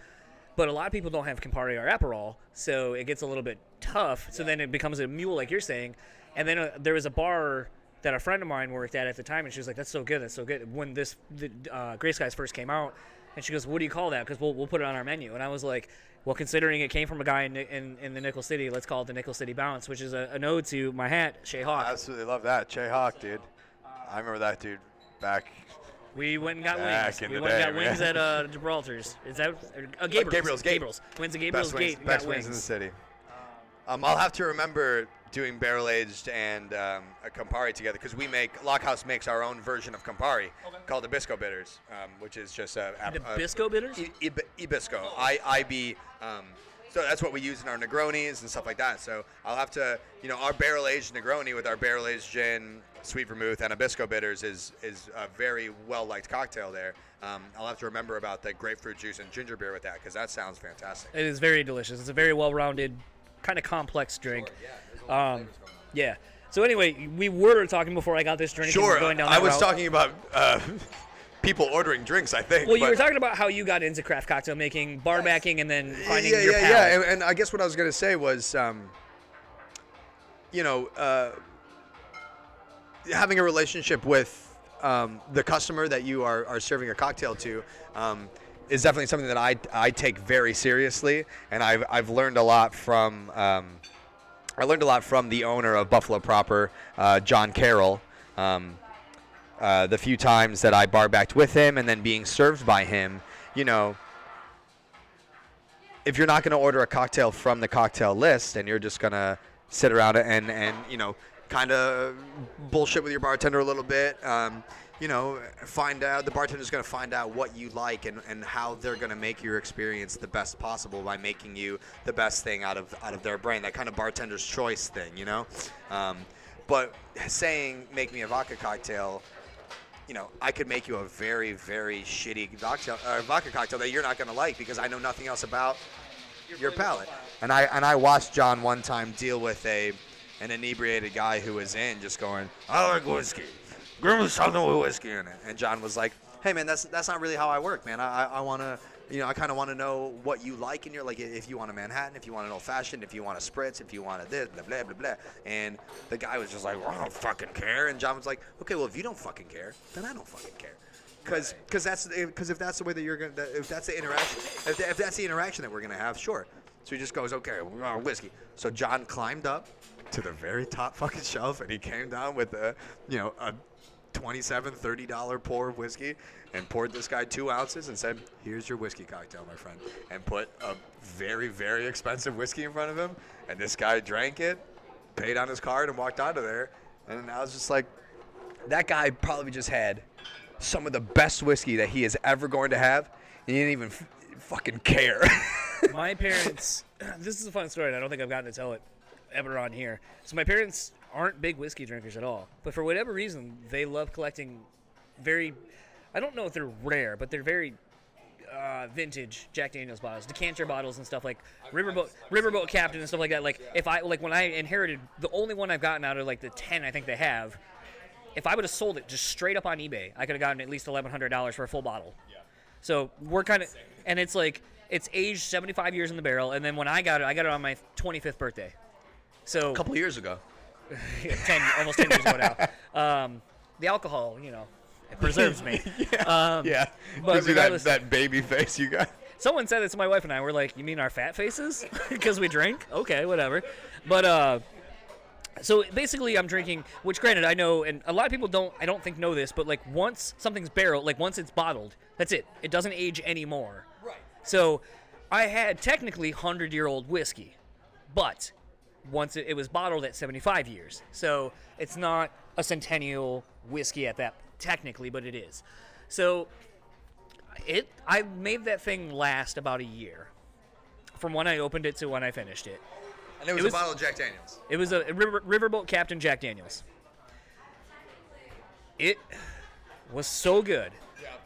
But a lot of people don't have Campari or Aperol, so it gets a little bit tough. So then it becomes a mule, like you're saying. And then uh, there was a bar that a friend of mine worked at at the time, and she was like, "That's so good, that's so good." When this the, uh, first came out, and she goes, "What do you call that?" Because we'll we'll put it on our menu. And I was like, "Well, considering it came from a guy in in, in the Nickel City, let's call it the Nickel City Bounce, which is a, an to my hat, Shay Hawk." Absolutely love that. Che Hawk, dude. I remember that dude back. We went and got Back wings. in We the went and got day, wings at uh, Gibraltar's. Is that uh, Gabriel's? Gabriel's Gate. Gabriel's. Wins at Gabriel's best Gate. and best got wings in the city. Um, I'll have to remember doing barrel aged and um, a Campari together because we make Lockhouse makes our own version of Campari called Ibisco Bitters, um, which is just a, a, a Nabisco bitters? I- Ib- Ibisco, I I B. Um, so that's what we use in our Negronis and stuff like that. So I'll have to, you know, our barrel aged Negroni with our barrel aged gin, sweet vermouth, and Ibisco bitters is is a very well liked cocktail there. Um, I'll have to remember about the grapefruit juice and ginger beer with that because that sounds fantastic. It is very delicious. It's a very well-rounded, kind of complex drink. Um, yeah. So anyway, we were talking before I got this drink. Sure, Going down I was route. talking about uh, people ordering drinks. I think. Well, you but- were talking about how you got into craft cocktail making, bar backing, and then finding yeah, your yeah, palate. yeah. And, and I guess what I was going to say was, um, you know, uh, having a relationship with um, the customer that you are, are serving a cocktail to um, is definitely something that I, I take very seriously, and I've, I've learned a lot from. Um, I learned a lot from the owner of Buffalo Proper, uh, John Carroll. Um, uh, the few times that I bar backed with him and then being served by him, you know, if you're not going to order a cocktail from the cocktail list and you're just going to sit around and, and you know, kind of bullshit with your bartender a little bit, um, you know, find out, the bartender's going to find out what you like and, and how they're going to make your experience the best possible by making you the best thing out of, out of their brain. That kind of bartender's choice thing, you know? Um, but saying, make me a vodka cocktail, you know, I could make you a very, very shitty vodka, uh, vodka cocktail that you're not going to like because I know nothing else about your palate. And I and I watched John one time deal with a an inebriated guy who was in just going, I like whiskey. Give me something with whiskey in it. And John was like, Hey man, that's that's not really how I work, man. I I, I want to. You know, I kind of want to know what you like in your like. If you want a Manhattan, if you want an old fashioned, if you want a spritz, if you want a this, blah blah blah blah. And the guy was just like, well, I don't fucking care. And John was like, okay, well, if you don't fucking care, then I don't fucking care. Cause, cause that's, cause if that's the way that you're gonna, if that's the interaction, if, if that's the interaction that we're gonna have, sure. So he just goes, okay, we're whiskey. So John climbed up to the very top fucking shelf, and he came down with a, you know, a 27 30 dollar pour of whiskey and poured this guy two ounces and said here's your whiskey cocktail my friend and put a very very expensive whiskey in front of him. And this guy drank it paid on his card and walked out of there. And i was just like that guy probably just had some of the best whiskey that he is ever going to have. And he didn't even f- fucking care. My parents this is a fun story and i don't think i've gotten to tell it ever on here so my parents aren't big whiskey drinkers at all but for whatever reason they love collecting very i don't know if they're rare but they're very uh, vintage Jack Daniels bottles, decanter bottles, and stuff like Riverboat, Riverboat Captain, and stuff like that. Like if I like when I inherited the only one I've gotten out of like the ten I think they have. If I would have sold it just straight up on eBay, I could have gotten at least eleven hundred dollars for a full bottle. So we're kind of, and it's like it's aged 75 years in the barrel, and then when I got it, I got it on my 25th birthday. So A couple years ago. 10, almost 10 years ago now. Um, the alcohol, you know, it preserves me. Um, Yeah. but you that, that baby face you got. Someone said it to my wife and I. We're like, "You mean our fat faces? Because we drink? Okay, whatever." But uh, so basically, I'm drinking. Which, granted, I know, and a lot of people don't. I don't think know this, but like once something's barrel, like once it's bottled, that's it. It doesn't age anymore. Right. So, I had technically hundred year old whiskey, but once it, it was bottled at 75 years, so it's not a centennial whiskey at that technically, but it is. So it I made that thing last about a year from when I opened it to when I finished it. And it was, It was- a bottle of Jack Daniels. It was a river, riverboat Captain Jack Daniels. It was so good,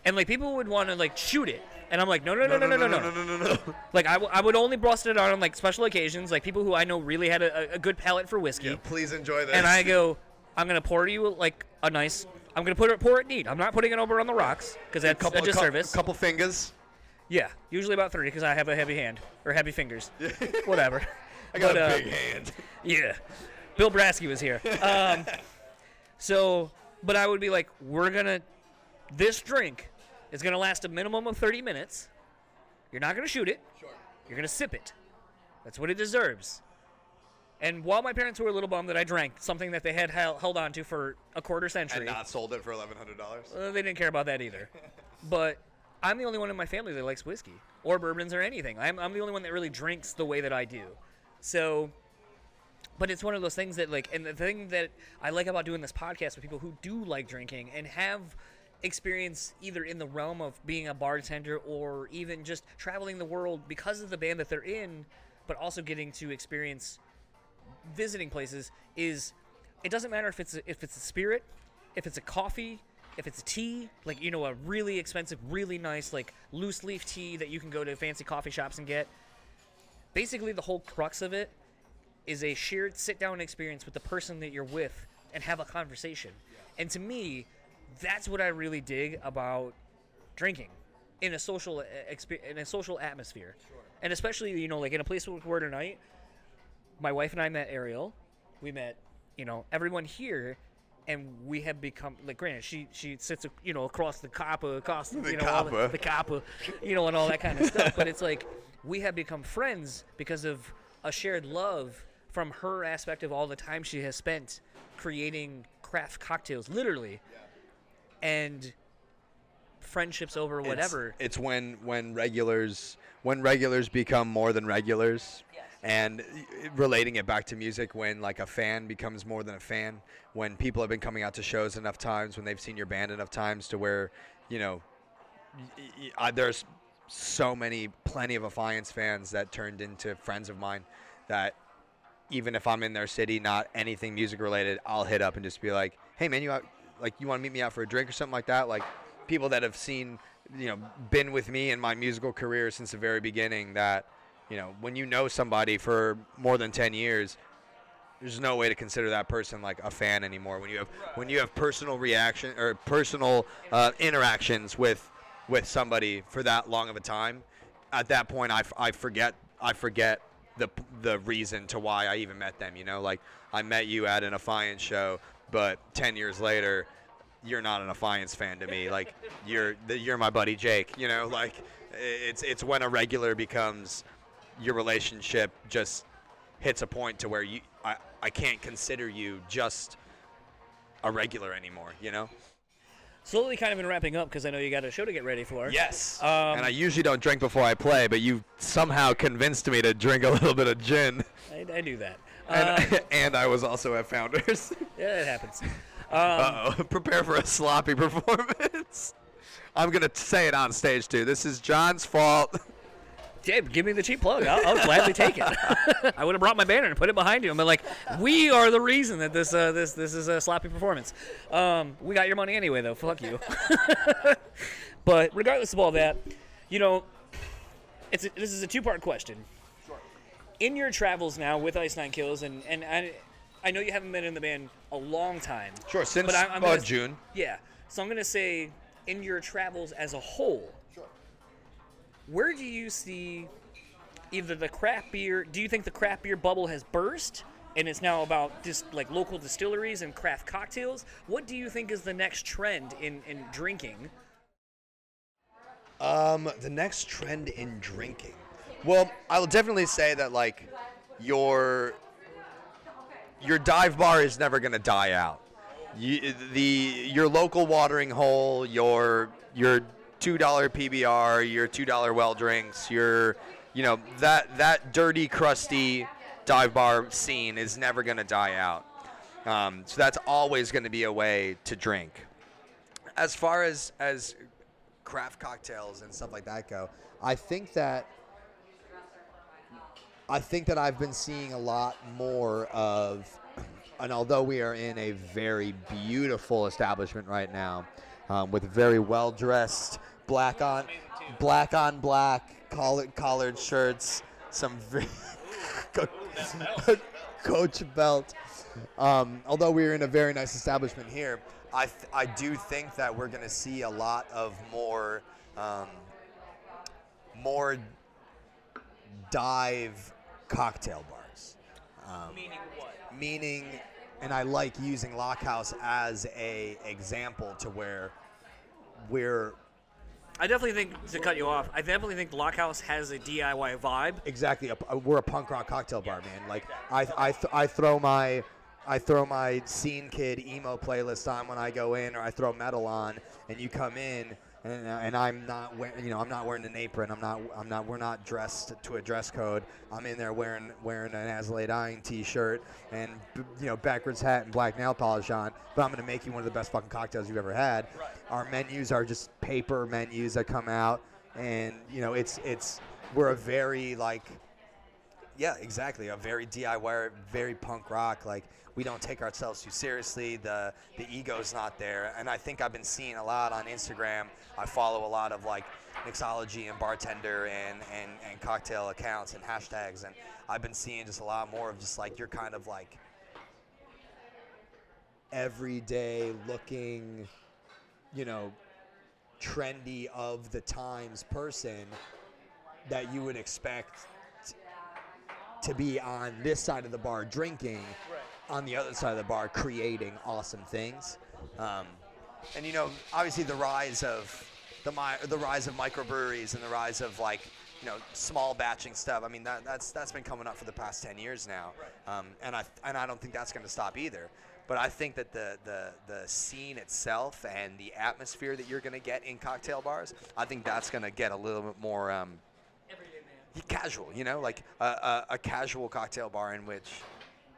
and like people would want to like shoot it, and I'm like, no, no, no, no, no, no, no. no, no, no. No. Like I, I would only bust it on like special occasions, like people who I know really had a, a good palate for whiskey. Yeah, please enjoy this. and I go, I'm gonna pour you like a nice. I'm gonna put it pour it neat. I'm not putting it over on the rocks because that's couple, a disservice. couple fingers. Yeah, usually about three because I have a heavy hand or heavy fingers. Whatever. I got But, a uh, big hand. Yeah, Bill Brasky was here. Um, so, but I would be like, we're gonna. This drink is gonna last a minimum of 30 minutes. You're not gonna shoot it. Sure. You're gonna sip it. That's what it deserves. And while my parents were a little bummed that I drank something that they had hel- held on to for a quarter century, And not sold it for eleven hundred dollars. uh, they didn't care about that either. but I'm the only one in my family that likes whiskey or bourbons or anything. I'm, I'm the only one that really drinks the way that I do. So, but it's one of those things that, like, and the thing that I like about doing this podcast with people who do like drinking and have experience either in the realm of being a bartender or even just traveling the world because of the band that they're in, but also getting to experience visiting places is it doesn't matter if it's a, if it's a spirit, if it's a coffee, if it's a tea, like you know a really expensive, really nice like loose leaf tea that you can go to fancy coffee shops and get. Basically, the whole crux of it is a shared sit down experience with the person that you're with and have a conversation. And to me, that's what I really dig about drinking in a social expe- in a social atmosphere. And especially, you know, like in a place like we're tonight, my wife and I met Ariel. We met, you know, everyone here, and we have become like. Granted, she she sits, you know, across the coppa, across the, you know, all the, the coppa, you know, and all that kind of stuff. But it's like we have become friends because of a shared love from her aspect of all the time she has spent creating craft cocktails, literally, and friendships over whatever. It's, it's when when regulars when regulars become more than regulars. Yes. And relating it back to music, when like a fan becomes more than a fan, when people have been coming out to shows enough times, when they've seen your band enough times to where, you know, y- y- I, there's so many, plenty of Affiance fans that turned into friends of mine that even if I'm in their city, not anything music related, I'll hit up and just be like, "Hey man, you out, like you want to meet me out for a drink or something like that?" Like people that have seen, you know, been with me in my musical career since the very beginning. That you know, when you know somebody for more than ten years, there's no way to consider that person like a fan anymore. When you have when you have personal reaction or personal uh, interactions with with somebody for that long of a time, at that point I, f- I forget I forget the the reason to why I even met them. You know, like I met you at an Affiance show, but ten years later, you're not an Affiance fan to me. Like you're the, you're my buddy Jake. You know, like it's it's when a regular becomes your relationship just hits a point to where you I, I can't consider you just a regular anymore, you know? Slowly, kind of been wrapping up because I know you got a show to get ready for. Yes. Um, and I usually don't drink before I play, but you somehow convinced me to drink a little bit of gin. I, I do that. Uh, And, and I was also at Founders. yeah, it happens. Uh oh. Prepare for a sloppy performance. I'm going to say it on stage, too. This is John's fault. Dave, give me the cheap plug. I'll, I'll gladly take it. I would have brought my banner and put it behind you and been like, "We are the reason that this uh, this this is a sloppy performance." Um, we got your money anyway, though. Fuck you. but regardless of all that, you know, it's a, this is a two part question. In your travels now with Ice Nine Kills, and and I, I know you haven't been in the band a long time. Sure, since But I- I'm uh, June. Yeah. So I'm gonna say, in your travels as a whole, Sure. where do you see either the craft beer? Do you think the craft beer bubble has burst? And it's now about just like local distilleries and craft cocktails. What do you think is the next trend in, in drinking? Um, the next trend in drinking. Well, I will definitely say that like your your dive bar is never gonna die out. You, the your local watering hole, your your two dollar PBR, your two dollar well drinks, your you know that that dirty, crusty dive bar scene is never gonna die out. Um, so that's always going to be a way to drink. As far as as craft cocktails and stuff like that go, I think that I think that I've been seeing a lot more of, and although we are in a very beautiful establishment right now, um, with very well dressed black on black on black collared collared shirts, some very coach belt. Um, although we're in a very nice establishment here, I, th- I do think that we're going to see a lot of more um, more dive cocktail bars. Um, Meaning what? meaning, and I like using Lockhouse as a example to where we're I definitely think to cut you off. I definitely think Lockhouse has a DIY vibe. exactly a, a- we're a punk rock cocktail bar, man. Like I I, th- I throw my I throw my scene kid emo playlist on when I go in, or I throw metal on, and you come in. And, uh, and I'm not wearing, you know, I'm not wearing an apron. I'm not, I'm not, we're not dressed to a dress code. I'm in there wearing, wearing an Lay Dying T-shirt and, you know, backwards hat and black nail polish on. But I'm gonna make you one of the best fucking cocktails you've ever had. Our menus are just paper menus that come out, and you know, it's, it's, we're a very like, yeah, exactly. A very DIY, very punk rock. Like we don't take ourselves too seriously. The the ego's not there. And I think I've been seeing a lot on Instagram. I follow a lot of like mixology and bartender and, and, and cocktail accounts and hashtags and I've been seeing just a lot more of just like you're kind of like everyday looking, you know, trendy of the times person that you would expect to be on this side of the bar drinking, on the other side of the bar creating awesome things. Um, and you know, obviously the rise of the mi- the rise of microbreweries and the rise of like you know small batching stuff. I mean that, that's that's been coming up for the past ten years now, um, and I and I don't think that's going to stop either. But I think that the, the, the scene itself and the atmosphere that you're going to get in cocktail bars, I think that's going to get a little bit more um, casual, you know, like a, a, a casual cocktail bar in which,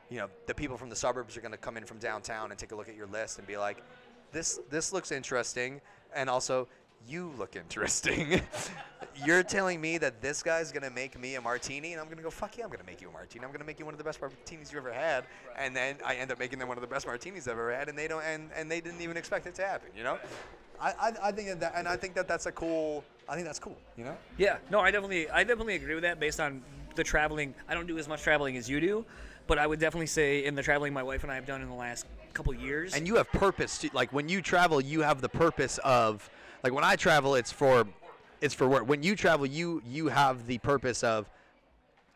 you know, the people from the suburbs are going to come in from downtown and take a look at your list and be like, this this looks interesting, and also you look interesting. You're telling me that this guy's gonna make me a martini, and I'm gonna go, fuck yeah, I'm gonna make you a martini. I'm gonna make you one of the best martinis you ever had, and then I end up making them one of the best martinis I've ever had, and they don't, and, and they didn't even expect it to happen, you know? I, I, I think that, that, and I think that that's a cool. I think that's cool, you know? Yeah, no, I definitely, I definitely agree with that. Based on the traveling, I don't do as much traveling as you do, but I would definitely say in the traveling my wife and I have done in the last couple years. and you have purpose to, like when you travel you have the purpose of like when i travel it's for it's for work when you travel you you have the purpose of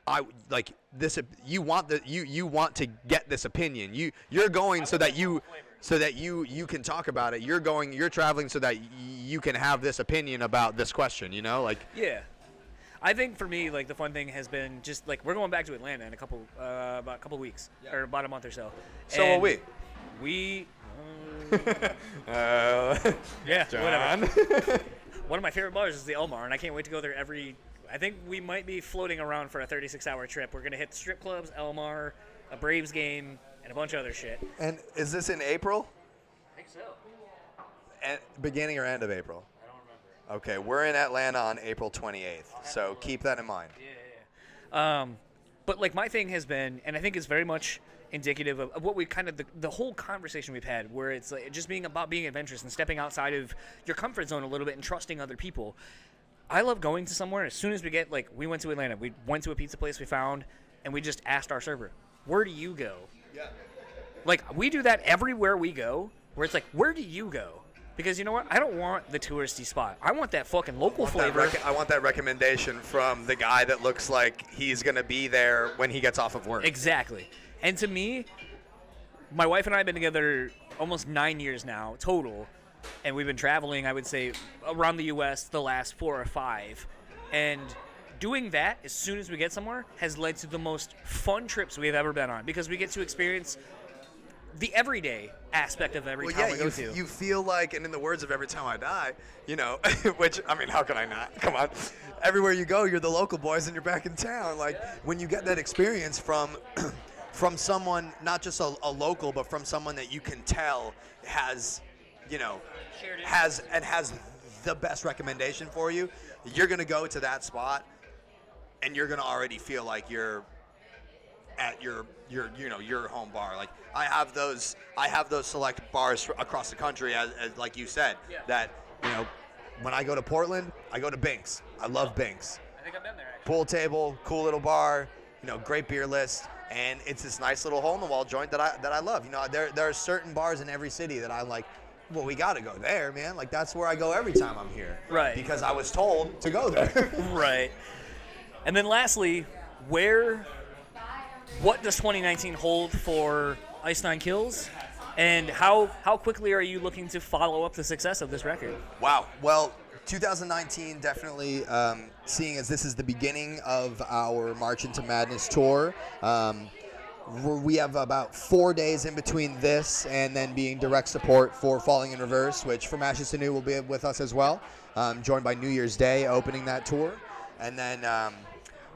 i like this you want the you you want to get this opinion you you're going so that you so that you you can talk about it you're going you're traveling so that y- you can have this opinion about this question you know like Yeah. I think for me, like the fun thing has been just like we're going back to Atlanta in a couple, uh, about a couple weeks or about a month or so. So are And we. We, uh, yeah, whatever. One of my favorite bars is the Elmyr, and I can't wait to go there every. I think we might be floating around for a 36-hour trip. We're gonna hit strip clubs, Elmyr, a Braves game, and a bunch of other shit. and is this in april I think so. and beginning or end of april I don't remember. Okay, we're in Atlanta on April 28th, so keep that in mind. Yeah, yeah. Um, but like my thing has been, and I think it's very much indicative of, of what we kind of the, the whole conversation we've had, where it's like just being about being adventurous and stepping outside of your comfort zone a little bit and trusting other people. I love going to somewhere. As soon as we get like, we went to Atlanta, we went to a pizza place we found, and we just asked our server, "Where do you go?" Yeah. Like we do that everywhere we go, where it's like, "Where do you go?" Because you know what? I don't want the touristy spot. I want that fucking local that flavor. rec- I want that recommendation from the guy that looks like he's gonna be there when he gets off of work. Exactly. And to me, my wife and I have been together almost nine years now total, and we've been traveling. I would say around the U.S. the last four or five, and doing that as soon as we get somewhere has led to the most fun trips we've ever been on because we get to experience the everyday aspect of every Well, town yeah, we go you, to. you feel like, and in the words of Every Time I Die, you know, which, I mean, how can I not? Come on. Everywhere you go, you're the local boys and you're back in town. Like, when you get that experience from. From someone, not just a, a local, but from someone that you can tell has, you know, has and has the best recommendation for you, you're gonna go to that spot, and you're gonna already feel like you're at your your you know your home bar. Like I have those I have those select bars across the country, as, as like you said, Yeah. that you know when I go to Portland, I go to Binks. I love Binks. I think I've been there. Actually. Pool table, cool little bar, you know, great beer list, and it's this nice little hole in the wall joint that I that I love. You know, there there are certain bars in every city that I'm like. Well, we got to go there, man. Like that's where I go every time I'm here. Right. Because I was told to go there. Right. And then lastly, where what does 2019 hold for Ice Nine Kills? And how how quickly are you looking to follow up the success of this record? Wow. Well, 2019 definitely um, seeing as this is the beginning of our March into Madness tour. Um, we have about four days in between this and then being direct support for Falling in Reverse, which From Ashes to New will be with us as well, um, joined by New Year's Day opening that tour. And then um,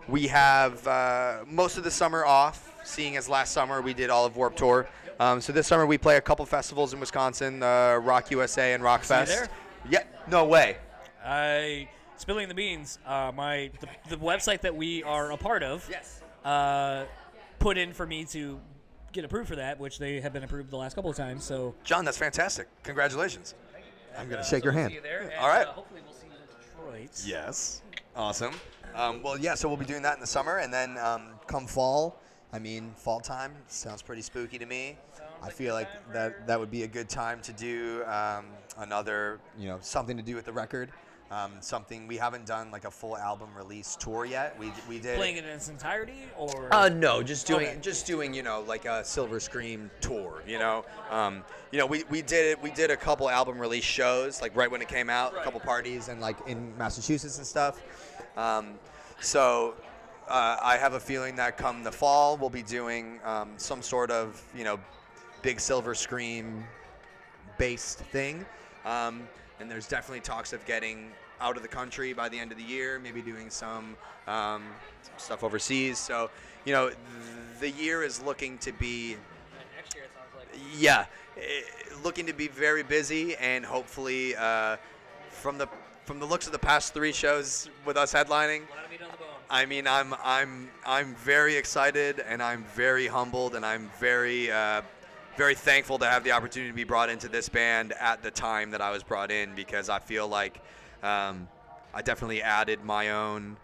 we have uh, most of the summer off, seeing as last summer we did all of Warped Tour. Um, so this summer we play a couple festivals in Wisconsin, uh, Rock USA and Rock See you Fest. there? Yeah, no way. I spilling the beans. Uh, my the, the website that we are a part of. Yes. Uh, put in for me to get approved for that, which they have been approved the last couple of times. So John, that's fantastic. Congratulations. I'm going to shake so your we'll hand. see you there, and, All right. uh, hopefully we'll see you in Detroit. Yes. Awesome. Um, well, yeah, so we'll be doing that in the summer, and then um, come fall, I mean, fall time sounds pretty spooky to me. I feel like that that would be a good time to do um, another, you know, something to do with the record. Um, something we haven't done like a full album release tour yet. We we did. Playing it in its entirety, or Uh, no, just doing Okay. just doing you know like a Silver Scream tour. You know, um, you know we, we did it. We did a couple album release shows like right when it came out, a couple parties and like in Massachusetts and stuff. Um, so uh, I have a feeling that come the fall we'll be doing um, some sort of you know big Silver Scream based thing. Um, and there's definitely talks of getting out of the country by the end of the year, maybe doing some, um, some stuff overseas. So, you know, th- the year is looking to be, next year it sounds like. yeah, eh, looking to be very busy, and hopefully, uh, from the from the looks of the past three shows with us headlining, A lot of meat on the bone. I mean, I'm I'm I'm very excited and I'm very humbled and I'm very uh, very thankful to have the opportunity to be brought into this band at the time that I was brought in because I feel like um, I definitely added my own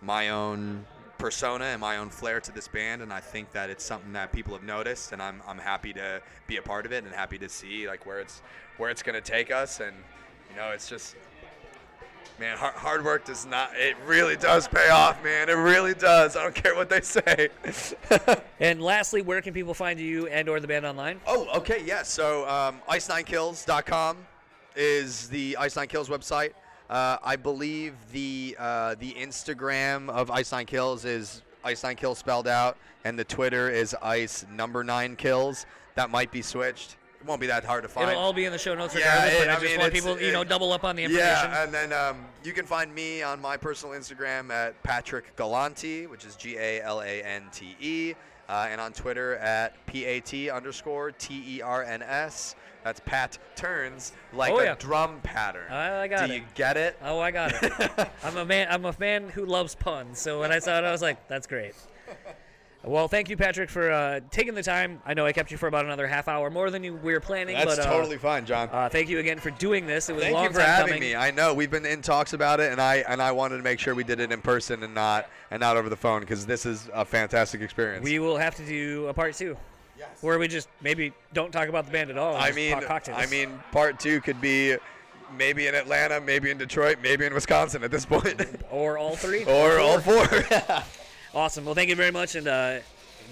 my own persona and my own flair to this band and I think that it's something that people have noticed and I'm, I'm happy to be a part of it and happy to see like where it's where it's gonna take us and you know it's just Man, hard, hard work does not. It really does pay off, man. It really does. I don't care what they say. And lastly, where can people find you and or the band online? oh, okay, yeah. So, um, ice9kills.com is the Ice Nine Kills website. Uh, I believe the uh, the Instagram of Ice Nine Kills is Ice Nine Kills spelled out, and the Twitter is Ice Number Nine Kills. That might be switched. It won't be that hard to find. It'll all be in the show notes Yeah, regardless, it- but I, I just mean, want people, you know, double up on the information. Yeah, and then um, you can find me on my personal Instagram at Patrick Galante, which is G A L A N T E, uh, and on Twitter at P A T underscore T E R N S. That's Pat Turns, like Oh, a yeah. drum pattern. I- I got Do it. you get it? Oh, I got it. I'm a man. I'm a man who loves puns. So when I saw it, I was like, "That's great." Well, thank you, Patrick, for uh, taking the time. I know I kept you for about another half hour more than you, we were planning. That's but, uh, totally fine, John. Uh, thank you again for doing this. It was a Thank long you for time having coming. me. I know we've been in talks about it, and I and I wanted to make sure we did it in person and not and not over the phone because this is a fantastic experience. We will have to do a part two. Where we just maybe don't talk about the band at all. I mean. I mean, part two could be maybe in Atlanta, maybe in Detroit, maybe in Wisconsin at this point, or all three, or all four. Awesome. Well, thank you very much, and uh,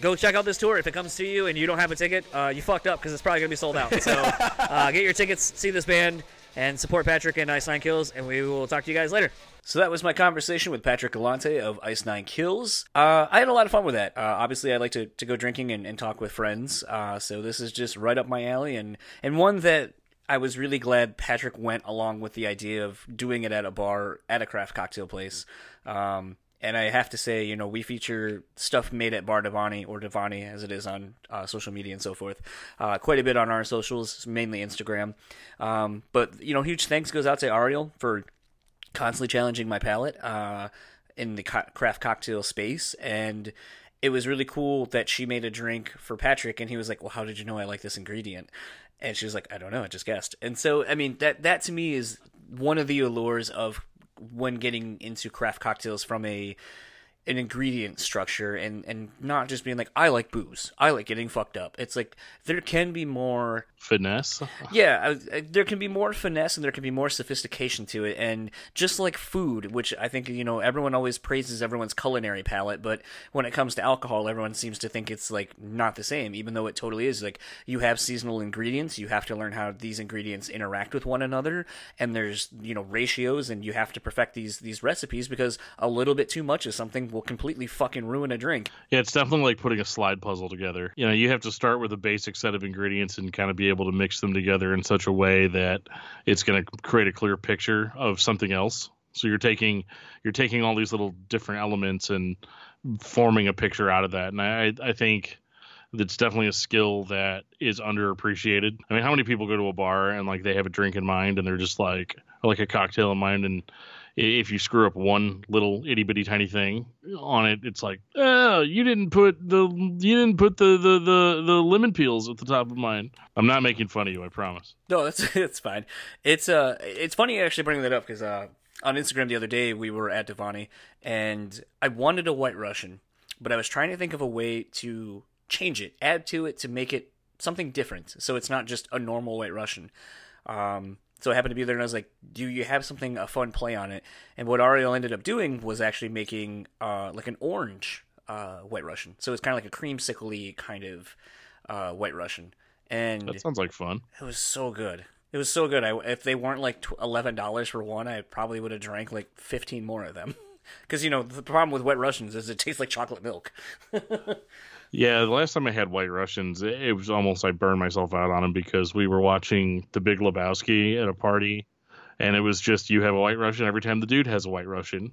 go check out this tour. If it comes to you and you don't have a ticket, uh, you fucked up because it's probably gonna be sold out. So uh, get your tickets, see this band, and support Patrick and Ice Nine Kills, and we will talk to you guys later. So that was my conversation with Patrick Galante of Ice Nine Kills. Uh, I had a lot of fun with that. Uh, obviously, I like to, to go drinking and, and talk with friends. Uh, so this is just right up my alley, and and one that I was really glad Patrick went along with the idea of doing it at a bar at a craft cocktail place. Um, and I have to say, you know, we feature stuff made at Bar Divani or Divani as it is on uh, social media and so forth, uh, quite a bit on our socials, mainly Instagram. Um, but you know, huge thanks goes out to Ariel for constantly challenging my palate uh, in the co- craft cocktail space, and it was really cool that she made a drink for Patrick, and he was like, "Well, how did you know I like this ingredient?" And she was like, "I don't know, I just guessed." And so, I mean, that that to me is one of the allures of when getting into craft cocktails from a an ingredient structure and and not just being like I like booze, I like getting fucked up. It's like there can be more Finesse. yeah, I, I, there can be more finesse and there can be more sophistication to it. And just like food, which I think, you know, everyone always praises everyone's culinary palate, but when it comes to alcohol, everyone seems to think it's like not the same, even though it totally is. Like, you have seasonal ingredients, you have to learn how these ingredients interact with one another, and there's, you know, ratios, and you have to perfect these, these recipes because a little bit too much is something will completely fucking ruin a drink. Yeah, it's definitely like putting a slide puzzle together. You know, you have to start with a basic set of ingredients and kind of be able to mix them together in such a way that it's going to create a clear picture of something else. So you're taking you're taking all these little different elements and forming a picture out of that. And I I think that's definitely a skill that is underappreciated. I mean, how many people go to a bar and like they have a drink in mind and they're just like like a cocktail in mind and if you screw up one little itty bitty tiny thing on it, it's like, oh, you didn't put the you didn't put the, the the the lemon peels at the top of mine. I'm not making fun of you, I promise. No, that's it's fine. It's uh, it's funny actually bringing that up because uh, on Instagram the other day we were at Divani and I wanted a White Russian, but I was trying to think of a way to change it, add to it to make it something different, so it's not just a normal White Russian. Um, so I happened to be there and I was like, do you have something, a fun play on it? And what Ariel ended up doing was actually making uh, like an orange uh, White Russian. So it's kind of like a creamsicle kind of uh, White Russian. And That sounds like fun. it was so good. It was so good. I, if they weren't like eleven dollars for one, I probably would have drank like fifteen more of them. Because you know the problem with Wet Russians is it tastes like chocolate milk. Yeah, the last time I had White Russians, it, was almost I burned myself out on them because we were watching The Big Lebowski at a party, and it was just you have a White Russian every time the dude has a White Russian.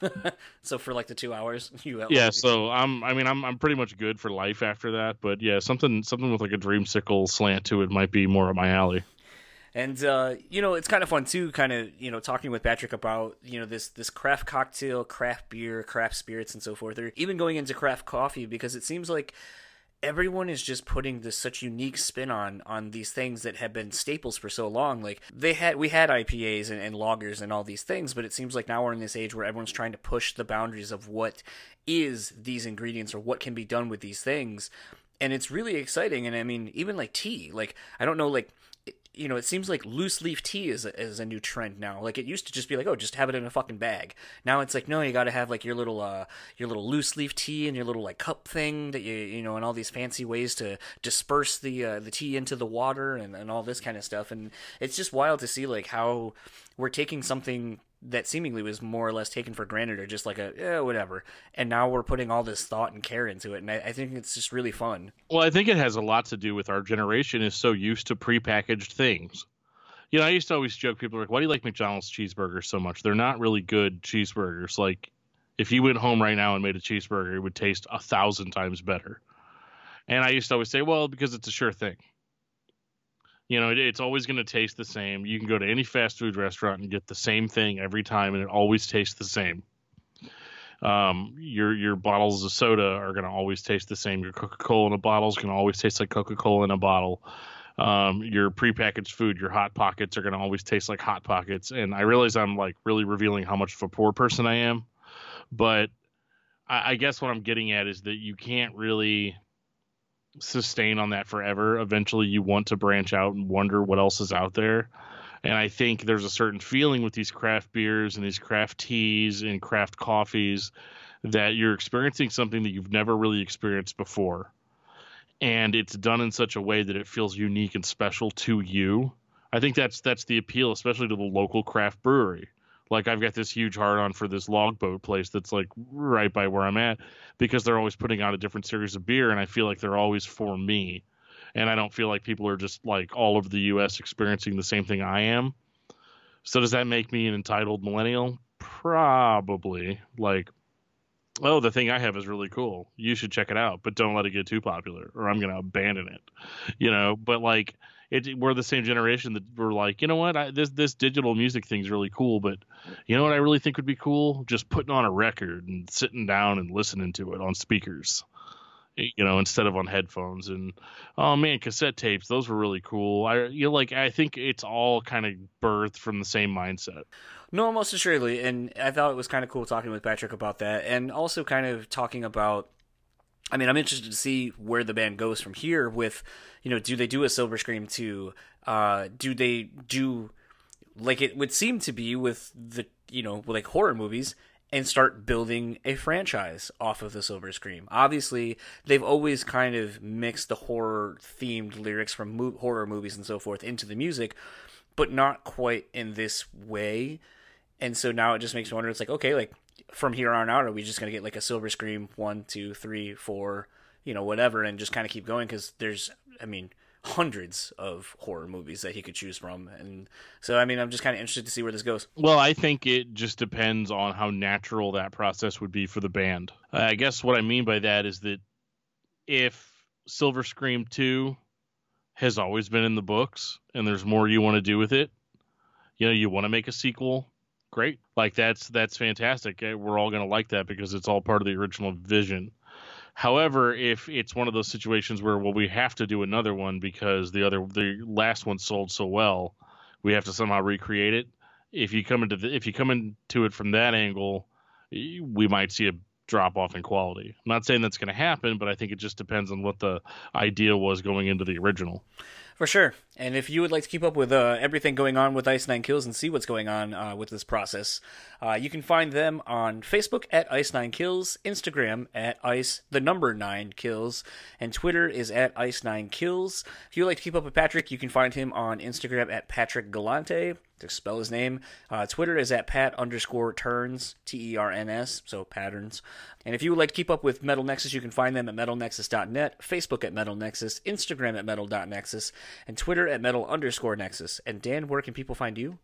so for like the two hours, you Yeah, so I'm I mean I'm I'm pretty much good for life after that, but yeah, something something with like a dreamsicle slant to it might be more up my alley. And uh, you know, it's kind of fun too, kind of you know, talking with Patrick about you know this this craft cocktail, craft beer, craft spirits, and so forth, or even going into craft coffee because it seems like everyone is just putting this such unique spin on on these things that have been staples for so long. Like they had we had IPAs and, and lagers and all these things, but it seems like now we're in this age where everyone's trying to push the boundaries of what is these ingredients or what can be done with these things. And it's really exciting. And I mean, even like tea, like I don't know, like you know, it seems like loose leaf tea is a, is a new trend now. Like it used to just be like, oh, just have it in a fucking bag. Now it's like, no, you got to have like your little uh your little loose leaf tea and your little like cup thing that you you know, and all these fancy ways to disperse the uh, the tea into the water and and all this kind of stuff. And it's just wild to see like how we're taking something that seemingly was more or less taken for granted or just like a yeah whatever and now we're putting all this thought and care into it and I, I think it's just really fun Well, I think it has a lot to do with our generation is so used to prepackaged things. You know, I used to always joke people like, "Why do you like McDonald's cheeseburgers so much? They're not really good cheeseburgers. Like, if you went home right now and made a cheeseburger, it would taste a thousand times better." And I used to always say, "Well, because it's a sure thing. You know, it, it's always going to taste the same. You can go to any fast food restaurant and get the same thing every time, and it always tastes the same." um, your your bottles of soda are going to always taste the same. Your Coca Cola in a bottle is going to always taste like Coca Cola in a bottle. Um, your prepackaged food, your hot pockets are going to always taste like hot pockets. And I realize I'm like really revealing how much of a poor person I am, but I, I guess what I'm getting at is that you can't really sustain on that forever. Eventually, you want to branch out and wonder what else is out there. And I think there's a certain feeling with these craft beers and these craft teas and craft coffees that you're experiencing something that you've never really experienced before. And it's done in such a way that it feels unique and special to you. I think that's that's the appeal, especially to the local craft brewery. Like I've got this huge heart on for this logboat place that's like right by where I'm at because they're always putting out a different series of beer and I feel like they're always for me and I don't feel like people are just like all over the U.S. experiencing the same thing I am. So does that make me an entitled millennial? Probably. Like, oh, the thing I have is really cool. You should check it out, but don't let it get too popular, or I'm gonna abandon it. You know. But like, it we're the same generation that we're like, you know what? I, this this digital music thing's really cool, but you know what I really think would be cool? Just putting on a record and sitting down and listening to it on speakers you know, instead of on headphones. And oh man, cassette tapes, those were really cool. I you know, like I think it's all kind of birthed from the same mindset. No, most assuredly, and I thought it was kind of cool talking with Patrick about that, and also kind of talking about. I mean, I'm interested to see where the band goes from here. With, you know, do they do a Silver Scream two? Uh, do they do like it would seem to be with the you know like horror movies? and start building a franchise off of the Silver Scream. Obviously, they've always kind of mixed the horror themed lyrics from mo- horror movies and so forth into the music, but not quite in this way. And so now it just makes me wonder. It's like, okay, like from here on out, are we just gonna get like a Silver Scream one, two, three, four, you know, whatever, and just kind of keep going? Because there's, I mean, hundreds of horror movies that he could choose from. And so, I mean, I'm just kind of interested to see where this goes. Well, I think it just depends on how natural that process would be for the band. I guess what I mean by that is that if Silver Scream 2 has always been in the books and there's more you want to do with it, you know, you want to make a sequel, great. Like that's that's fantastic. Eh, we're all going to like that because it's all part of the original vision. However, if it's one of those situations where well we have to do another one because the other the last one sold so well, we have to somehow recreate it. If you come into the, if you come into it from that angle, we might see a drop off in quality. I'm not saying that's going to happen, but I think it just depends on what the idea was going into the original. For sure. And if you would like to keep up with uh, everything going on with Ice Nine Kills and see what's going on uh, with this process, uh, you can find them on Facebook at Ice Nine Kills, Instagram at Ice the number nine kills, and Twitter is at Ice Nine Kills. If you would like to keep up with Patrick, you can find him on Instagram at Patrick Galante to spell his name. Uh, Twitter is at pat underscore turns, T E R N S, so patterns. And if you would like to keep up with Metal Nexus, you can find them at metalnexus.net, Facebook at Metal Nexus, Instagram at metal.nexus, and Twitter at metal underscore nexus. And Dan, where can people find you?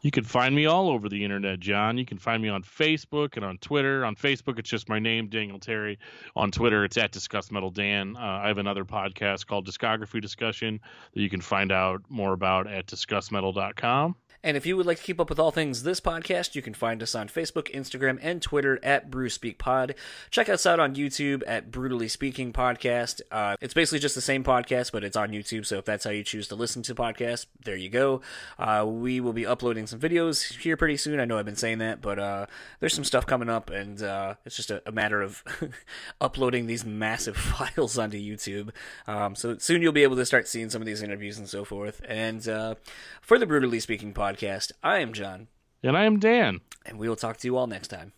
You can find me all over the internet, John. You can find me on Facebook and on Twitter. On Facebook, it's just my name, Daniel Terry. On Twitter, it's at Discuss Metal Dan. Uh, I have another podcast called Discography Discussion that you can find out more about at discussmetal.com. And if you would like to keep up with all things this podcast, you can find us on Facebook, Instagram, and Twitter at Brew Speak Pod. Check us out on YouTube at Brutally Speaking Podcast. Uh, it's basically just the same podcast, but it's on YouTube. So if that's how you choose to listen to podcasts, there you go. Uh, we will be uploading some videos here pretty soon. I know I've been saying that, but uh, there's some stuff coming up, and uh, it's just a, a matter of uploading these massive files onto YouTube. Um, so soon you'll be able to start seeing some of these interviews and so forth. And uh, for the Brutally Speaking Podcast, podcast. I am John. And I am Dan. And we will talk to you all next time.